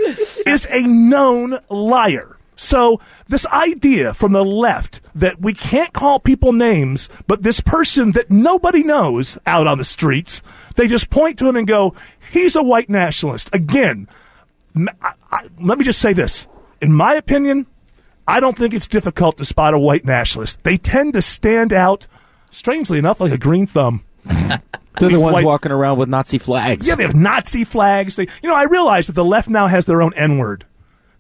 is a known liar. So this idea from the left that we can't call people names, but this person that nobody knows out on the streets, they just point to him and go, "He's a white nationalist." Again, I- I- let me just say this: in my opinion, I don't think it's difficult to spot a white nationalist. They tend to stand out, strangely enough, like a green thumb. They're the ones white- walking around with Nazi flags. Yeah, they have Nazi flags. They, you know, I realize that the left now has their own N word.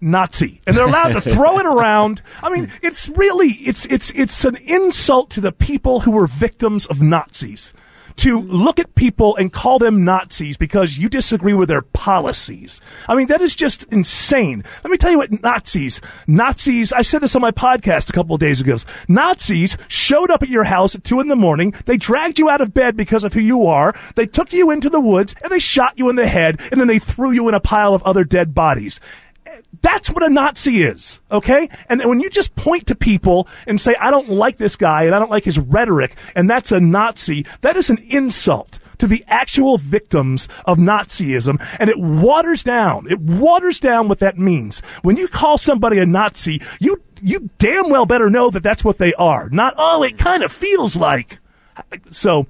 Nazi, and they're allowed to throw it around. I mean, it's really it's it's it's an insult to the people who were victims of Nazis to look at people and call them Nazis because you disagree with their policies. I mean, that is just insane. Let me tell you what Nazis, Nazis, I said this on my podcast a couple of days ago. Nazis showed up at your house at two in the morning. They dragged you out of bed because of who you are. They took you into the woods and they shot you in the head and then they threw you in a pile of other dead bodies. That's what a Nazi is, okay? And when you just point to people and say, I don't like this guy and I don't like his rhetoric, and that's a Nazi, that is an insult to the actual victims of Nazism, and it waters down, it waters down what that means. When you call somebody a Nazi, you, you damn well better know that that's what they are. Not, oh, it kind of feels like. So,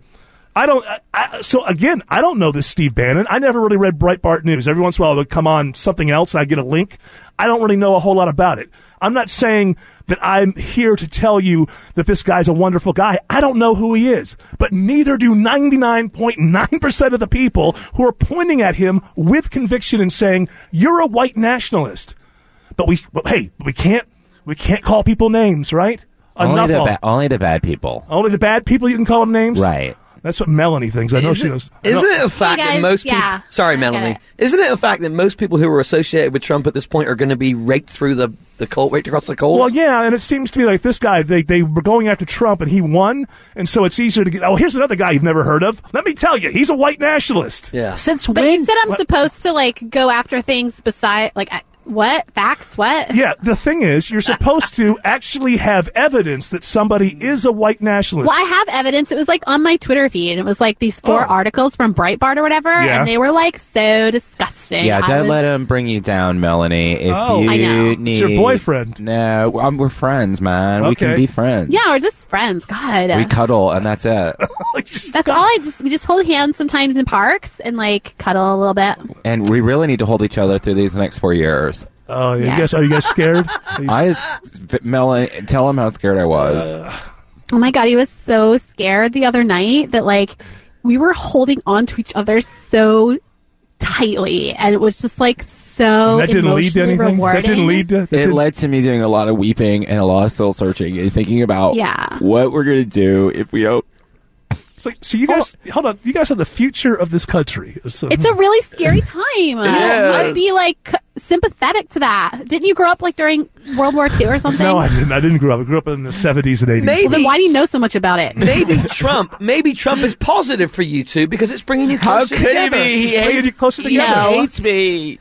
I don't. I, I, so again, I don't know this Steve Bannon. I never really read Breitbart News. Every once in a while, it would come on something else, and I get a link. I don't really know a whole lot about it. I'm not saying that I'm here to tell you that this guy's a wonderful guy. I don't know who he is, but neither do 99.9 percent of the people who are pointing at him with conviction and saying you're a white nationalist. But we, but hey, we can't We can't call people names, right? Only Enough the, ba- only the bad people. Only the bad people you can call them names? Right. That's what Melanie thinks. I know Is she it- knows. Isn't it a fact Hey, that most guys, yeah. people? Sorry, I get Melanie. it. Isn't it a fact that most people who are associated with Trump at this point are going to be raked through the the coal, raked across the coals? Well, yeah, and it seems to me like this guy, they, they were going after Trump and he won, and so it's easier to get. Oh, here's another guy you've never heard of. Let me tell you, he's a white nationalist. Yeah. Since But when? you said I'm supposed to like go after things beside like I, what facts? What? Yeah, the thing is, you're supposed to actually have evidence that somebody is a white nationalist. Well, I have evidence. It was like on my Twitter feed, and it was like these four Oh. articles from Breitbart or whatever, Yeah. and they were like so disgusting. Yeah, I don't was- let him bring you down, Melanie. If Oh. you I know. need It's your boyfriend. No, um, we're friends, man. Okay. We can be friends. Yeah, we're just friends. God, We cuddle, and that's it. that's all. I just we just hold hands sometimes in parks and like cuddle a little bit. and we really need to hold each other through these next four years. Oh, yeah, you Yes. guys, are you guys scared? Are you- I, Melanie, tell him how scared I was. Oh my god, he was so scared the other night that like we were holding on to each other so tightly, and it was just like so that didn't lead to anything. rewarding. That didn't lead to. that it didn't- led to me doing a lot of weeping and a lot of soul searching and thinking about Yeah. what we're gonna do if we don't. It's like, so you guys, hold on, you guys are the future of this country. So, It's a really scary time. is. I'd be like sympathetic to that. Didn't you grow up like during World War II or something? no, I didn't. I didn't grow up. I grew up in the seventies and eighties. Maybe- Well, then why do you know so much about it? maybe Trump, maybe Trump is positive for you two because it's bringing you closer together. He bringing you closer No. together. hates me.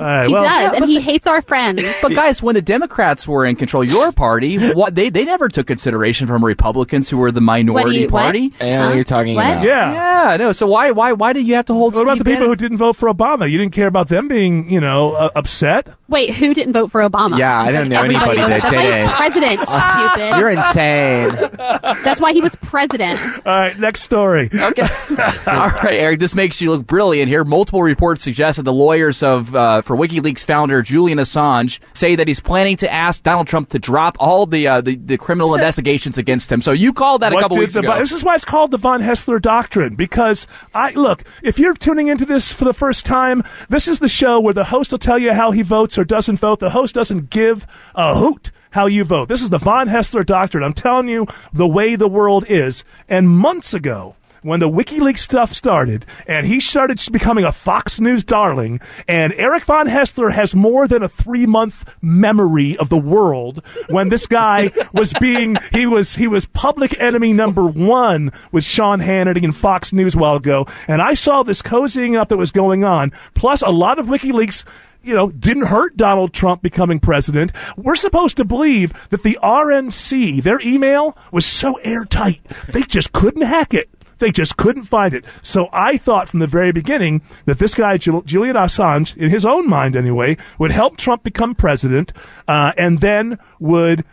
All right, He well, does, and he hates our friends. But guys, when the Democrats were in control, your party, what they they never took consideration from Republicans who were the minority you- what? party. And Huh? you're talking What? about. yeah. Yeah, no. So why why why do you have to hold? What about Steve the people who didn't vote for Obama? You didn't care about them being, you know, uh, upset. Wait, who didn't vote for Obama? Yeah, I don't know Everybody anybody voted- that That's why didn't. he's president. stupid. You're insane. That's why he was president. All right, next story. Okay. All right, Eric. This makes you look brilliant here. Multiple reports suggest that the lawyers of uh, for WikiLeaks founder Julian Assange say that he's planning to ask Donald Trump to drop all the uh, the, the criminal investigations against him. So you called that a What couple did weeks the- ago. This is why it's called the von Haessler doctrine. Because I look, if you're tuning into this for the first time, this is the show where the host will tell you how he votes or doesn't vote. The host doesn't give a hoot how you vote. This is the von Haessler doctrine. I'm telling you the way the world is. And months ago. When the WikiLeaks stuff started, and he started becoming a Fox News darling, and Eric Von Haessler has more than a three month memory of the world when this guy was being he was he was public enemy number one with Sean Hannity and Fox News a while ago, and I saw this cozying up that was going on. Plus, a lot of WikiLeaks you know, didn't hurt Donald Trump becoming president. We're supposed to believe that the RNC, their email was so airtight, they just couldn't hack it. They just couldn't find it. So I thought from the very beginning that this guy, Jul- Julian Assange, in his own mind anyway, would help Trump become president uh, and then would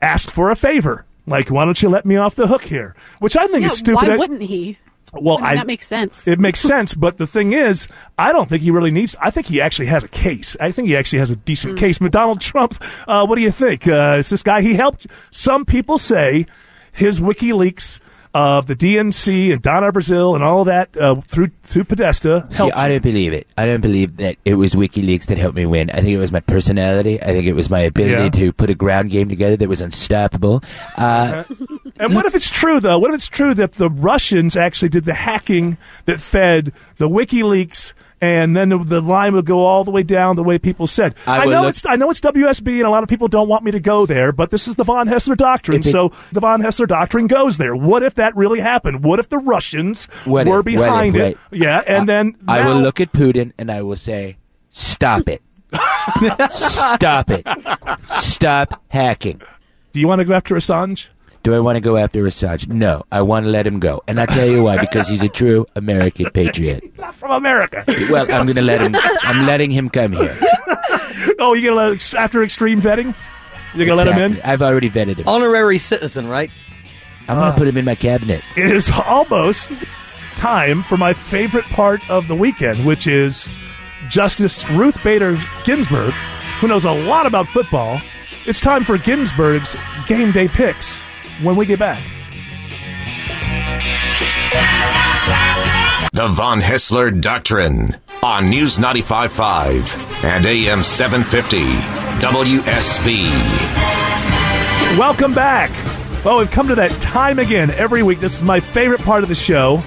ask for a favor. Like, why don't you let me off the hook here? Which I think Yeah, is stupid. Why wouldn't he? Well, I mean, that makes sense. It makes sense, but the thing is, I don't think he really needs. I think he actually has a case. I think he actually has a decent Hmm. case. But Donald Trump, uh, what do you think? Uh, is this guy? He helped. Some people say his WikiLeaks of the DNC and Donna Brazile and all that uh, through through Podesta See. I don't believe it. I don't believe that it was WikiLeaks that helped me win. I think it was my personality. I think it was my ability Yeah. to put a ground game together that was unstoppable. Uh, and what if it's true though? What if it's true that the Russians actually did the hacking that fed the WikiLeaks? And then the, the line would go all the way down the way people said. I I, know look- it's I know it's WSB, and a lot of people don't want me to go there. But this is the von Haessler doctrine, If it- so the von Haessler doctrine goes there. What if that really happened? What if the Russians What were if- what if, behind it? Yeah, and then I will now- look at Putin and I will say, "Stop it! Stop it! Stop hacking." Do you want to go after Assange? Do I want to go after Assange? No, I want to let him go, and I'll tell you why. Because he's a true American patriot. Not from America. Well, I'm going to let him. I'm letting him come here. oh, you gonna let after extreme vetting? You're gonna let him in? I've already vetted him. Honorary citizen, right? I'm going to uh, put him in my cabinet. It is almost time for my favorite part of the weekend, which is Justice Ruth Bader Ginsburg, who knows a lot about football. It's time for Ginsburg's game day picks when we get back. The Von Haessler Doctrine on News 95.5 and AM 750. WSB. Welcome back. Well, we've come to that time again every week. This is my favorite part of the show.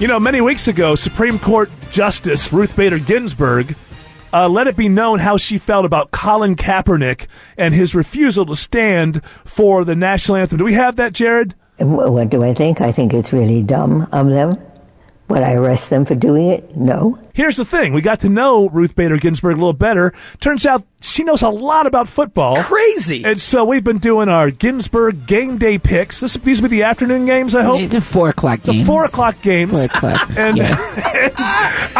You know, many weeks ago, Supreme Court Justice Ruth Bader Ginsburg uh, let it be known how she felt about Colin Kaepernick and his refusal to stand for the national anthem. Do we have that, Jared? What do I think? I think it's really dumb of them. Would I arrest them for doing it? No. Here's the thing. We got to know Ruth Bader Ginsburg a little better. Turns out she knows a lot about football. Crazy. And so we've been doing our Ginsburg game day picks. This, these will be the afternoon games, I hope. It's a four o'clock The game. four o'clock games. Four o'clock. And, yeah.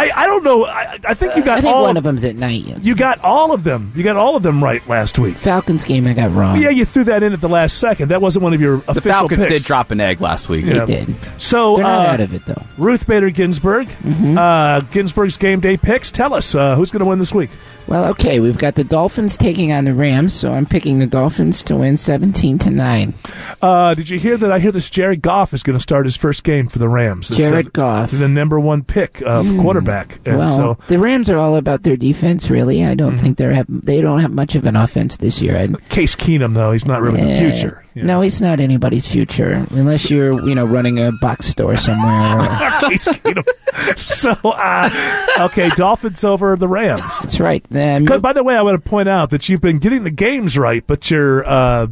and I, I don't know. I, I think you got I think all. one of them's at night. yeah. You got all of them. You got all of them right last week. Falcons game I got wrong. Yeah, you threw that in at the last second. That wasn't one of your official. The official Falcons picks. did drop an egg last week. Yeah. They did. So They're not uh, out of it though. Ruth Bader Ginsburg, Mm-hmm. uh, Ginsburg's game day picks. Tell us uh, who's going to win this week. Well, okay, we've got the Dolphins taking on the Rams, so I'm picking the Dolphins to win 17 to 9. Uh, did you hear that? I hear this Jared Goff is going to start his first game for the Rams. This, Jared uh, Goff. the number one pick of quarterback. And well, so the Rams are all about their defense, really. I don't think they're have, they don't have much of an offense this year. I, Case Keenum, though, he's not really the Yeah. No, he's not anybody's future unless you're, you know, running a box store somewhere. or- so, uh, okay, Dolphins over the Rams. That's right. Um, By the way, I want to point out that you've been getting the games right, but you're, uh,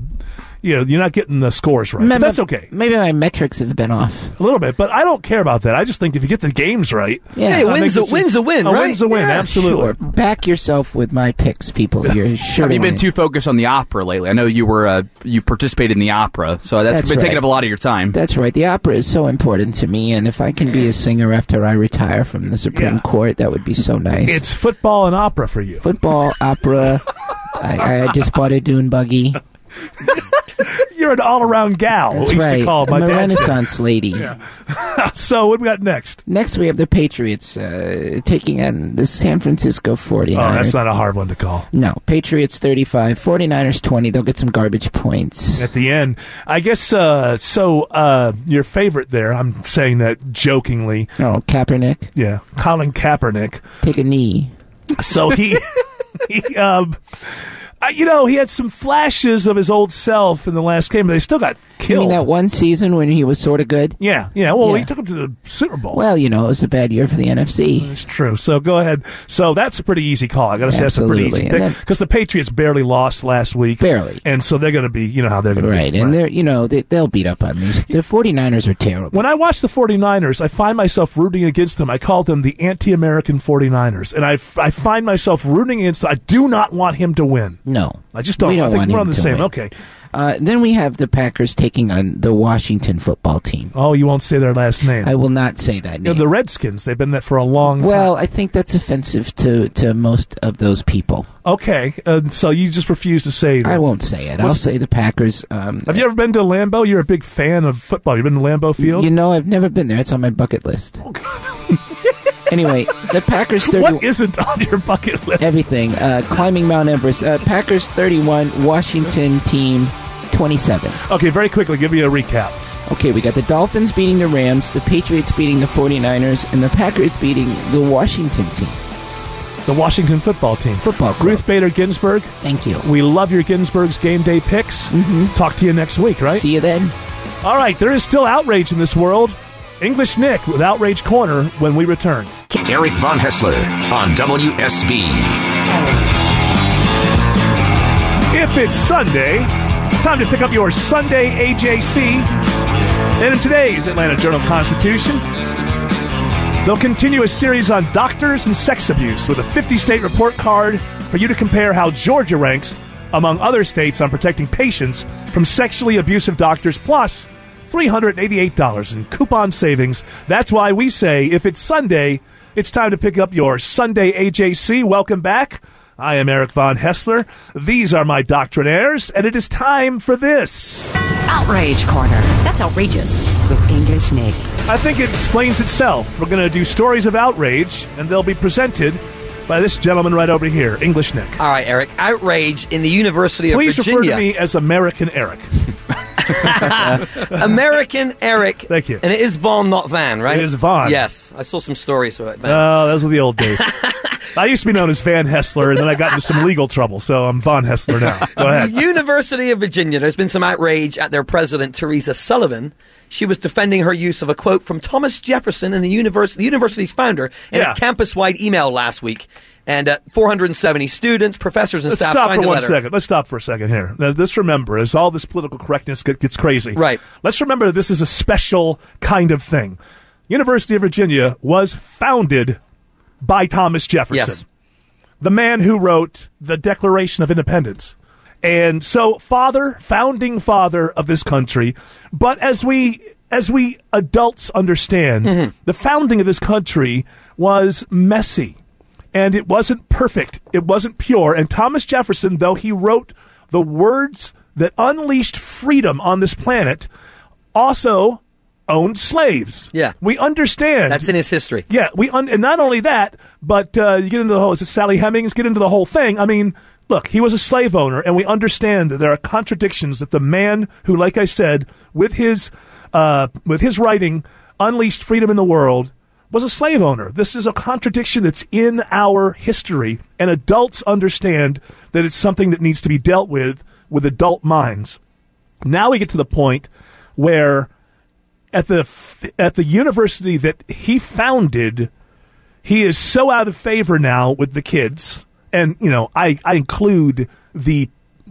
you know, you're not getting the scores right. Maybe- that's okay. Maybe my metrics have been off. A little bit, but I don't care about that. I just think if you get the games right, Yeah. Hey, win's a- win's a win, A right? win's a win, Yeah, absolutely. Sure. Back yourself with my picks, people. You're sure. Have to you been too focused on the opera lately? I know you were uh, you participated in the opera, so that's, That's been taking up a lot of your time. That's right. The opera is so important to me, and if I can be a singer after I retire from the Supreme Yeah. Court, that would be so nice. It's football and opera for you. football, opera. I, I just bought a dune buggy. You're an all-around gal. That's we used right. to call my I'm a dad. Renaissance lady. so what we got next? Next, we have the Patriots uh, taking on the San Francisco 49ers. Oh, that's not a hard one to call. No, Patriots 35, 49ers 20. They'll get some garbage points. At the end, I guess. Uh, so uh, your favorite there? I'm saying that jokingly. Oh, Kaepernick, Yeah, Colin Kaepernick. take a knee. So he, he um, you know, he had some flashes of his old self in the last game, but they still got You killed. mean that one season when he was sort of good? yeah, yeah. Well, Yeah. he took him to the Super Bowl. Well, you know, it was a bad year for the NFC. It's true. So go ahead. So that's a pretty easy call. I got to say that's a pretty easy And pick because the Patriots barely lost last week, Barely. and so they're going to be. You know how they're going to Right, be. and they're, you know, they, they'll beat up on these. The 49ers are terrible. When I watch the 49ers, I find myself rooting against them. I call them the anti-American 49ers, and I, I find myself rooting against. them. I do not want him to win. No. I just don't. We don't I think we're on the same. win. Okay. Uh, then we have the Packers taking on the Washington football team. Oh, you won't say their last name. I will not say that name. the Redskins. They've been that for a long. well, I think that's offensive to, to most of those people. Okay. Uh, so you just refuse to say. That. I won't say it. I'll say the Packers. Um, Have you ever been to Lambeau? You're a big fan of football. You've been to Lambeau Field. You know, I've never been there. It's on my bucket list. Anyway, the Packers 30. what isn't on your bucket list? Everything. Uh, climbing Mount Everest. Uh, Packers 31, Washington team 27. Okay, very quickly, give me a recap. Okay, we got the Dolphins beating the Rams, the Patriots beating the 49ers, and the Packers beating the Washington team. The Washington football team. Football club. Ruth Bader Ginsburg. Thank you. We love your Ginsburg's game day picks. Mm-hmm. Talk to you next week, right? See you then. All right, there is still outrage in this world. English Nick with Outrage Corner when we return. Eric Von Haessler on WSB. If it's Sunday, it's time to pick up your Sunday AJC. And in today's Atlanta Journal Constitution, they'll continue a series on doctors and sex abuse with a 50 state report card for you to compare how Georgia ranks among other states on protecting patients from sexually abusive doctors, plus $388 in coupon savings. That's why we say if it's Sunday, it's time to pick up your Sunday AJC. Welcome back. I am Eric Von Haessler. These are my doctrinaires, and it is time for this. Outrage Corner. That's outrageous. With English Nick. I think it explains itself. We're going to do stories of outrage, and they'll be presented by this gentleman right over here, English Nick. All right, Eric. Outrage in the University of Please Virginia. Please refer to me as American Eric. American Eric. Thank you. And it is Vaughn, not Van, right? It is Vaughn. Yes. I saw some stories about Van. Oh, those were the old days. I used to be known as Van Haessler, and then I got into some legal trouble, so I'm Von Haessler now. Go ahead. University of Virginia, there's been some outrage at their president, Teresa Sullivan. She was defending her use of a quote from Thomas Jefferson and the, university, the university's founder in Yeah. a campus-wide email last week. And uh, 470 students, professors, and Let's staff stop for a one second. Let's stop for a second here. Now, let's remember, as all this political correctness get, gets crazy, Right. Let's remember that this is a special kind of thing. University of Virginia was founded by Thomas Jefferson, Yes. the man who wrote the Declaration of Independence. And so, father, founding father of this country. But as we as we adults understand, Mm-hmm. the founding of this country was messy and it wasn't perfect. It wasn't pure. And Thomas Jefferson, though he wrote the words that unleashed freedom on this planet, also owned slaves. Yeah. we understand. That's in his history. Yeah, we un- and not only that, but uh, you get into the whole. Is it Sally Hemings? Get into the whole thing. I mean, look, he was a slave owner, and we understand that there are contradictions. That the man who, like I said, with his uh, with his writing, unleashed freedom in the world, was a slave owner. This is a contradiction that's in our history, and adults understand that it's something that needs to be dealt with with adult minds. Now we get to the point where at the at the university that he founded, he is so out of favor now with the kids, and you know I I include the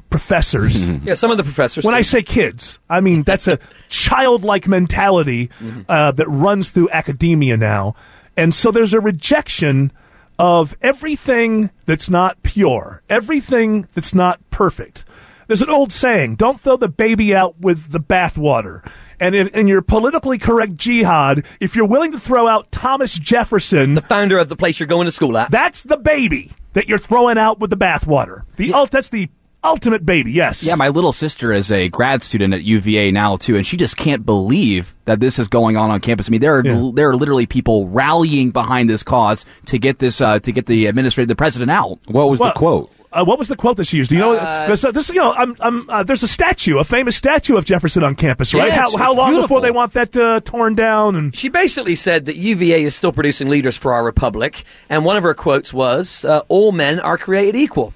professors. Yeah, some of the professors. When too. I say kids, I mean that's a childlike mentality uh, that runs through academia now, and so there's a rejection of everything that's not pure, everything that's not perfect. There's an old saying: "Don't throw the baby out with the bathwater." And in, in your politically correct jihad, if you're willing to throw out Thomas Jefferson, the founder of the place you're going to school at, that's the baby that you're throwing out with the bathwater. The ult- that's the ultimate baby. Yes. Yeah, my little sister is a grad student at UVA now too, and she just can't believe that this is going on on campus. I mean, there are Yeah. there are literally people rallying behind this cause to get this uh, to get the administrator, the president out. What was Well, the quote? Uh, what was the quote that she used? Do you know? Uh, there's, a, this, you know, I'm, I'm, uh, there's a statue, a famous statue of Jefferson on campus, right? Yes, how how long beautiful. before they want that uh, torn down? And She basically said that UVA is still producing leaders for our republic, and one of her quotes was, uh, "All men are created equal."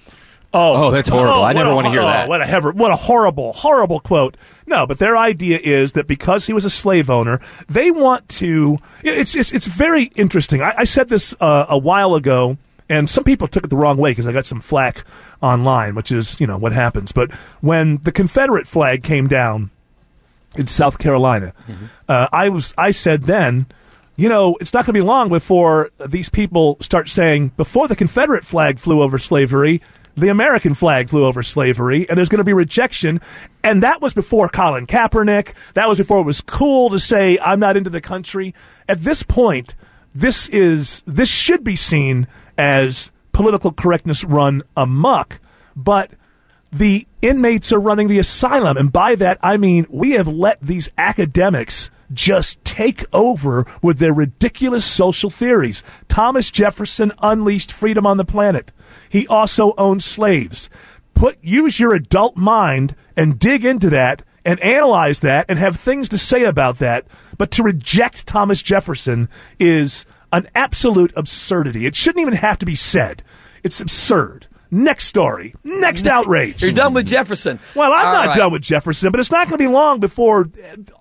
Oh, Oh, that's horrible. I never a- wanna hear oh, that. What a hever- what a horrible, horrible quote. No, but their idea is that because he was a slave owner, they want to. It's it's, it's very interesting. I, I said this uh, a while ago, and some people took it the wrong way because I got some flack online, which is you know what happens. But when the Confederate flag came down in South Carolina, uh, I was I said then. You know, it's not going to be long before these people start saying, before the Confederate flag flew over slavery, the American flag flew over slavery, and there's going to be rejection. And that was before Colin Kaepernick. That was before it was cool to say, I'm not into the country. At this point, this is, this should be seen as political correctness run amok. But the inmates are running the asylum. And by that, I mean we have let these academics just take over with their ridiculous social theories. Thomas Jefferson unleashed freedom on the planet. He also owned slaves. Put use your adult mind and dig into that and analyze that and have things to say about that. But to reject Thomas Jefferson is an absolute absurdity. It shouldn't even have to be said. It's absurd. Next story. Next outrage. You're done with Jefferson. Well, I'm All not right. done with Jefferson, but it's not going to be long before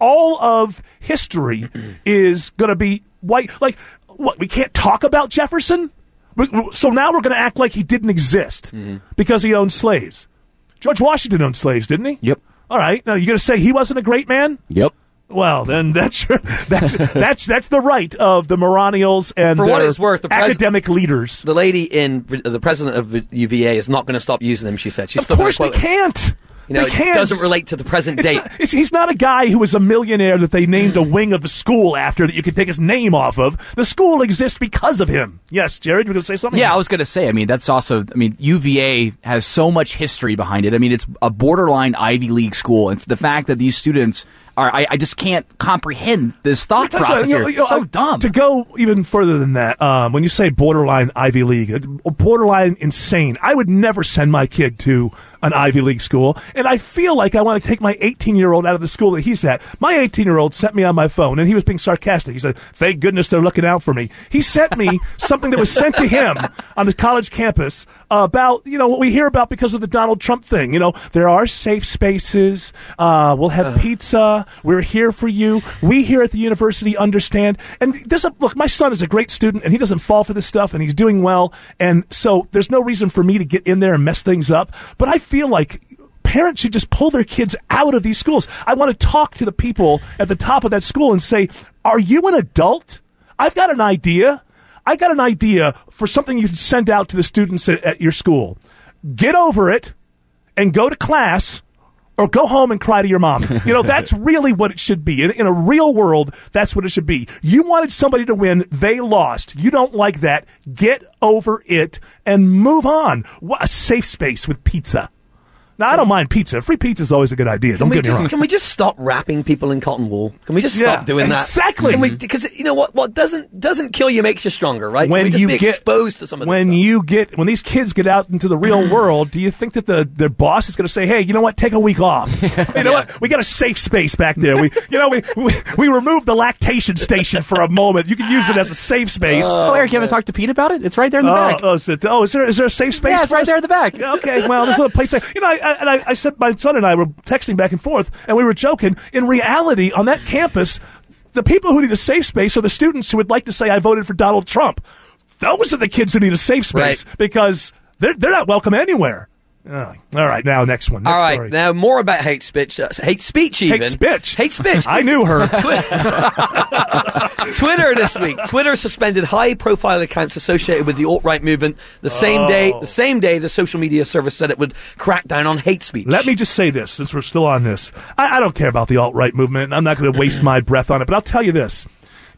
all of history is going to be white. Like, what? We can't talk about Jefferson? We- we- So now we're going to act like he didn't exist mm-hmm. because he owned slaves. George Washington owned slaves, didn't he? Yep. All right. Now you're going to say he wasn't a great man? Yep. Well, then that's that's that's that's the right of the Moronials and For what it's worth, the pres- academic leaders. The lady in the president of UVA is not going to stop using them. She said. She's Of course they can't. You know, they it can't. doesn't relate to the present It's date. not- he's not a guy who was a millionaire that they named a mm. wing of the school after that you could take his name off of. The school exists because of him. Yes, Jared, you were going to say something? Yeah, I was going to say. I mean, that's also. I mean, UVA has so much history behind it. I mean, it's a borderline Ivy League school, and the fact that these students are, I, I just can't comprehend this thought That's process right. You know, you know, so dumb. To go even further than that, um, when you say borderline Ivy League, uh, borderline insane, I would never send my kid to an Ivy League school, and I feel like I want to take my 18 year old out of the school that he's at. My 18 year old sent me on my phone, and he was being sarcastic. He said, "Thank goodness they're looking out for me." He sent me something that was sent to him on the college campus about you know what we hear about because of the Donald Trump thing. You know, there are safe spaces. Uh, we'll have pizza. We're here for you. We here at the university understand. And a look. My son is a great student, and he doesn't fall for this stuff, and he's doing well. And so there's no reason for me to get in there and mess things up. But I feel like parents should just pull their kids out of these schools. I want to talk to the people at the top of that school and say, "Are you an adult? I've got an idea." I got an idea for something you can send out to the students at, at your school. Get over it and go to class or go home and cry to your mom. You know, that's really what it should be. In, in a real world, that's what it should be. You wanted somebody to win, they lost. You don't like that. Get over it and move on. What a safe space with pizza. Now, I don't mind pizza. Free pizza is always a good idea. Can don't we, get me just, wrong. can we just stop wrapping people in cotton wool? Can we just Yeah, stop doing that? exactly. Can we? Because you know what? What doesn't doesn't kill you makes you stronger, right? when Can we just you be get exposed to some of this when stuff? you get when these kids get out into the real mm. world, do you think that the their boss is going to say, "Hey, you know what? Take a week off. you know what? We got a safe space back there. We, you know, we we, we removed the lactation station for a moment. You can use it as a safe space." oh, oh Eric, you haven't talked to Pete about it? It's right there in the oh, back. Oh, is, it, oh, is there is there a safe space? Yeah, it's for right us? there in the back. Okay, well, there's a little place. There. You know, I, I, and I, I said my son and I were texting back and forth, and we were joking. In reality, on that campus, the people who need a safe space are the students who would like to say, "I voted for Donald Trump." Those are the kids who need a safe space because they're they're not welcome anywhere. Oh, all right, now next one. Next All right, story. now more about hate speech. Uh, hate speech, even Hate speech. Hate speech. I knew her. Twitter this week. Twitter suspended high-profile accounts associated with the alt-right movement. The same day, Oh. the same day, the social media service said it would crack down on hate speech. Let me just say this, since we're still on this. I, I don't care about the alt right movement. I'm not going to waste my breath on it, but I'll tell you this.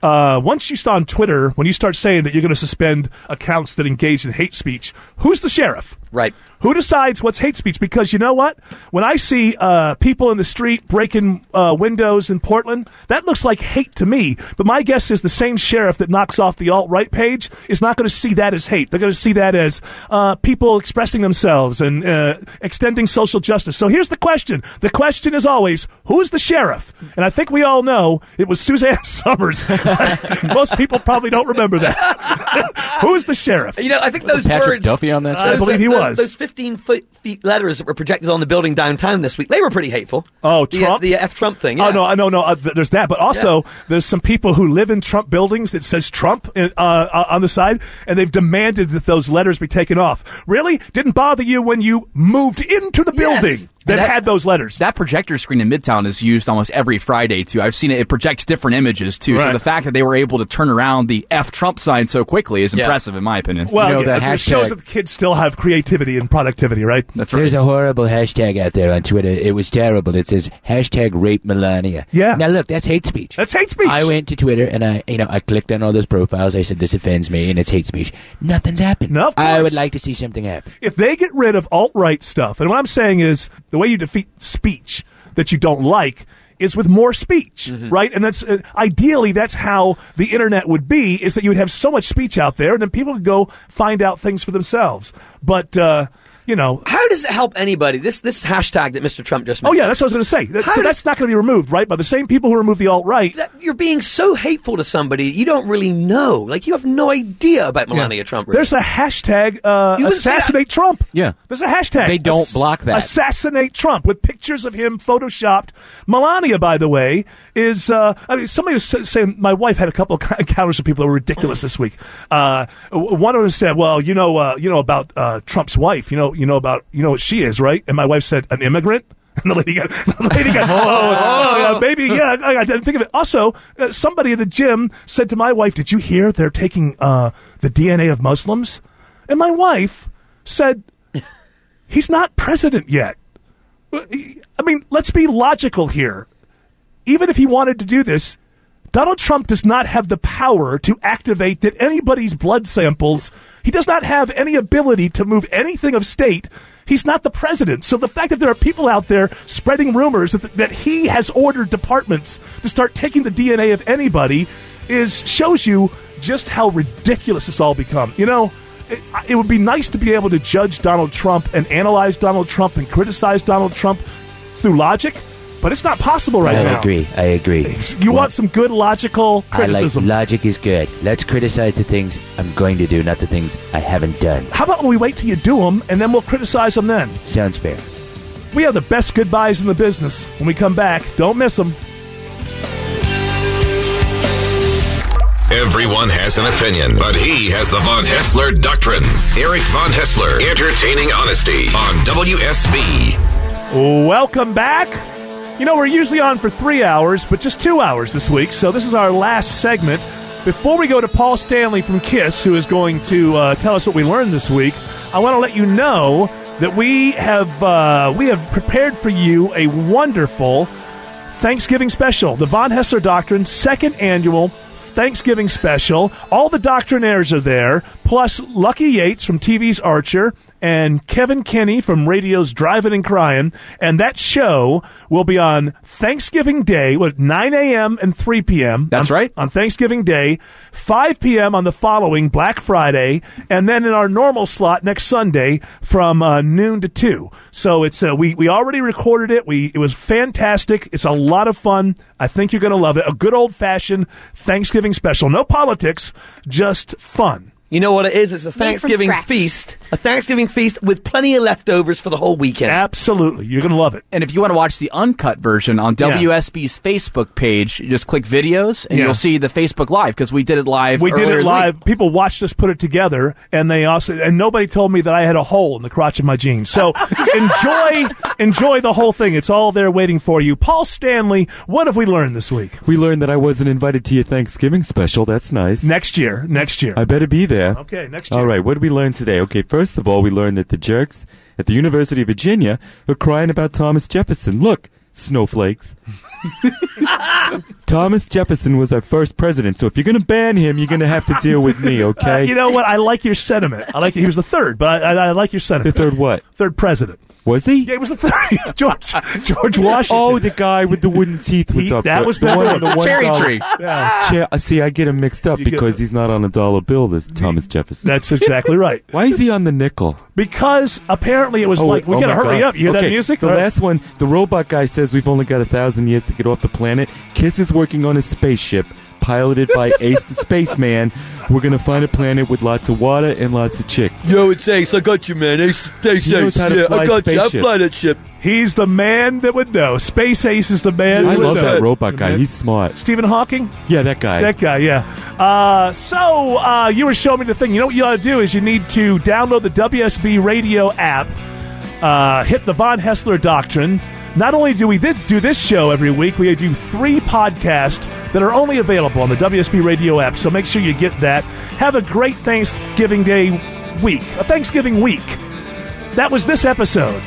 Uh, once you start on Twitter, when you start saying that you're going to suspend accounts that engage in hate speech, who's the sheriff? Right. Who decides what's hate speech? Because you know what? When I see uh, people in the street breaking uh, windows in Portland, that looks like hate to me. But my guess is the same sheriff that knocks off the alt right page is not going to see that as hate. They're going to see that as uh, people expressing themselves and uh, extending social justice. So here's the question. The question is always, who is the sheriff? And I think we all know it was Suzanne Somers. Most people probably don't remember that. who is the sheriff? You know, I think those Patrick words. Duffy on that I those- believe he those- was. Those 15 foot feet letters that were projected on the building downtown this week. They were pretty hateful. Oh, The, uh, Trump? the F Trump thing. Oh no, I no no. Uh, there's that, but also there's some people who live in Trump buildings that says Trump uh, uh, on the side, and they've demanded that those letters be taken off. Really, didn't bother you when you moved into the building that, And had those letters? That projector screen in Midtown is used almost every Friday too. I've seen it; it projects different images too. So the fact that they were able to turn around the F Trump sign so quickly is Yeah. impressive, in my opinion. Well, yeah, it shows that the kids still have creativity and productivity, right? That's right. There's a horrible hashtag out there on Twitter. It was terrible. It says hashtag rape Melania. Yeah. Now look, that's hate speech. That's hate speech. I went to Twitter and I, you know, I clicked on all those profiles. I said this offends me and it's hate speech. Nothing's happened. No, of I course. would like to see something happen. if they get rid of alt right stuff, and what I'm saying is the way you defeat speech that you don't like is with more speech, right? And that's uh, ideally that's how the internet would be is that you would have so much speech out there, and then people could go find out things for themselves. But uh, you know, How does it help anybody? This this hashtag that Mr. Trump just oh yeah, that's what I was going to say. That- so does- that's not going to be removed, right? By the same people who remove the alt right. You're being so hateful to somebody you don't really know. Like you have no idea about Melania Trump. Really. There's a hashtag uh, You wouldn't say that- assassinate Trump. Yeah. There's a hashtag. They don't Ass- block that. Assassinate Trump with pictures of him photoshopped. Melania, by the way, is. Uh, I mean, somebody was saying my wife had a couple of encounters with people that were ridiculous this week. Uh, one of them said, "Well, you know, uh, you know about uh, Trump's wife. You know, you know about you know what she is, right?" And my wife said, "An immigrant." And the lady got, the lady got, oh, oh, yeah, baby, yeah, I, I didn't think of it. Also, uh, somebody at the gym said to my wife, "Did you hear they're taking uh, the DNA of Muslims?" And my wife said, "He's not president yet." I mean, let's be logical here. Even if he wanted to do this, Donald Trump does not have the power to activate that anybody's blood samples. He does not have any ability to move anything of state. He's not the president. So the fact that there are people out there spreading rumors that, that he has ordered departments to start taking the DNA of anybody is shows you just how ridiculous this all become. You know, it, it would be nice to be able to judge Donald Trump and analyze Donald Trump and criticize Donald Trump through logic, but it's not possible right I now. I agree. I agree. You want some good logical I like criticism. logic is good. Let's criticize the things I'm going to do, not the things I haven't done. How about we wait till you do them and then we'll criticize them then? Sounds fair. We have the best goodbyes in the business. When we come back, don't miss them. Everyone has an opinion, but he has the Von Haessler Doctrine. Eric Von Haessler, entertaining honesty on WSB. Welcome back. You know, we're usually on for three hours, but just two hours this week, so this is our last segment. Before we go to Paul Stanley from KISS, who is going to uh, tell us what we learned this week, I want to let you know that we have uh, we have prepared for you a wonderful Thanksgiving special, the Von Haessler Doctrine second annual Thanksgiving special. All the doctrinaires are there, plus Lucky Yates from TV's Archer and Kevn Kinney from radio's Drivin N Cryin. And that show will be on Thanksgiving Day, what, 9 a.m. and 3 p.m. That's on- right. On Thanksgiving Day, 5 p.m. on the following Black Friday, and then in our normal slot next Sunday from uh, noon to 2. So it's uh, we, we already recorded it. We It was fantastic. It's a lot of fun. I think you're going to love it. A good old fashioned Thanksgiving special. No politics, just fun. You know what it is? It's a Thanksgiving feast. A Thanksgiving feast with plenty of leftovers for the whole weekend. Absolutely. You're going to love it. And if you want to watch the uncut version on Yeah. WSB's Facebook page, you just click videos and Yeah. you'll see the Facebook Live because we did it live. We did it in the week. live. People watched us put it together, and they also and nobody told me that I had a hole in the crotch of my jeans. So enjoy enjoy the whole thing. It's all there waiting for you. Paul Stanley, what have we learned this week? We learned that I wasn't invited to your Thanksgiving special. That's nice. Next year, next year. I better be there. Okay, next year. All right, what did we learn today? Okay, first of all, we learned that the jerks at the University of Virginia are crying about Thomas Jefferson. Look, snowflakes. Thomas Jefferson was our first president, so if you're going to ban him, you're going to have to deal with me, Uh, okay? you know what? I like your sentiment. I like he was the third, but I, I, I like your sentiment. the third what? Third president. Was he? Yeah, it was the third. George George Washington. Oh, the guy with the wooden teeth was He- up that there. was the the one one. on the one Cherry dollar- tree. Yeah, Che- uh, see, I get him mixed up You get- because he's not on a dollar bill. This Thomas Jefferson. that's exactly right. Why is he on the nickel? Because apparently it was like we oh gotta hurry God. up. You hear okay, that music? The All right. last one, the robot guy says we've only got a thousand years to get off the planet. Kiss is working on a spaceship piloted by Ace the Spaceman. We're gonna find a planet with lots of water and lots of chicks. Yo, it's Ace. I got you, man. Ace, Ace, He knows Ace. how to Yeah, fly I got you. I spaceship. fly that ship. He's the man that would know. Space Ace is the man. I that would love know. that robot guy. He's smart. Stephen Hawking. Yeah, that guy. That guy, yeah. Uh, so uh, you were showing me the thing. You know what you ought to do is you need to download the WSB radio app, uh, hit the Von Haessler Doctrine. Not only do we do this show every week, we do three podcasts that are only available on the WSB radio app. So make sure you get that. Have a great Thanksgiving Day week, a Thanksgiving week. That was this episode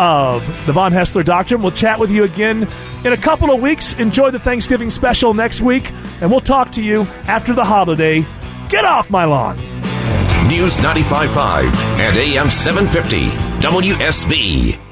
of the Von Haessler Doctrine. We'll chat with you again in a couple of weeks. Enjoy the Thanksgiving special next week, and we'll talk to you after the holiday. Get off my lawn. News 95.5 and AM 750. WSB.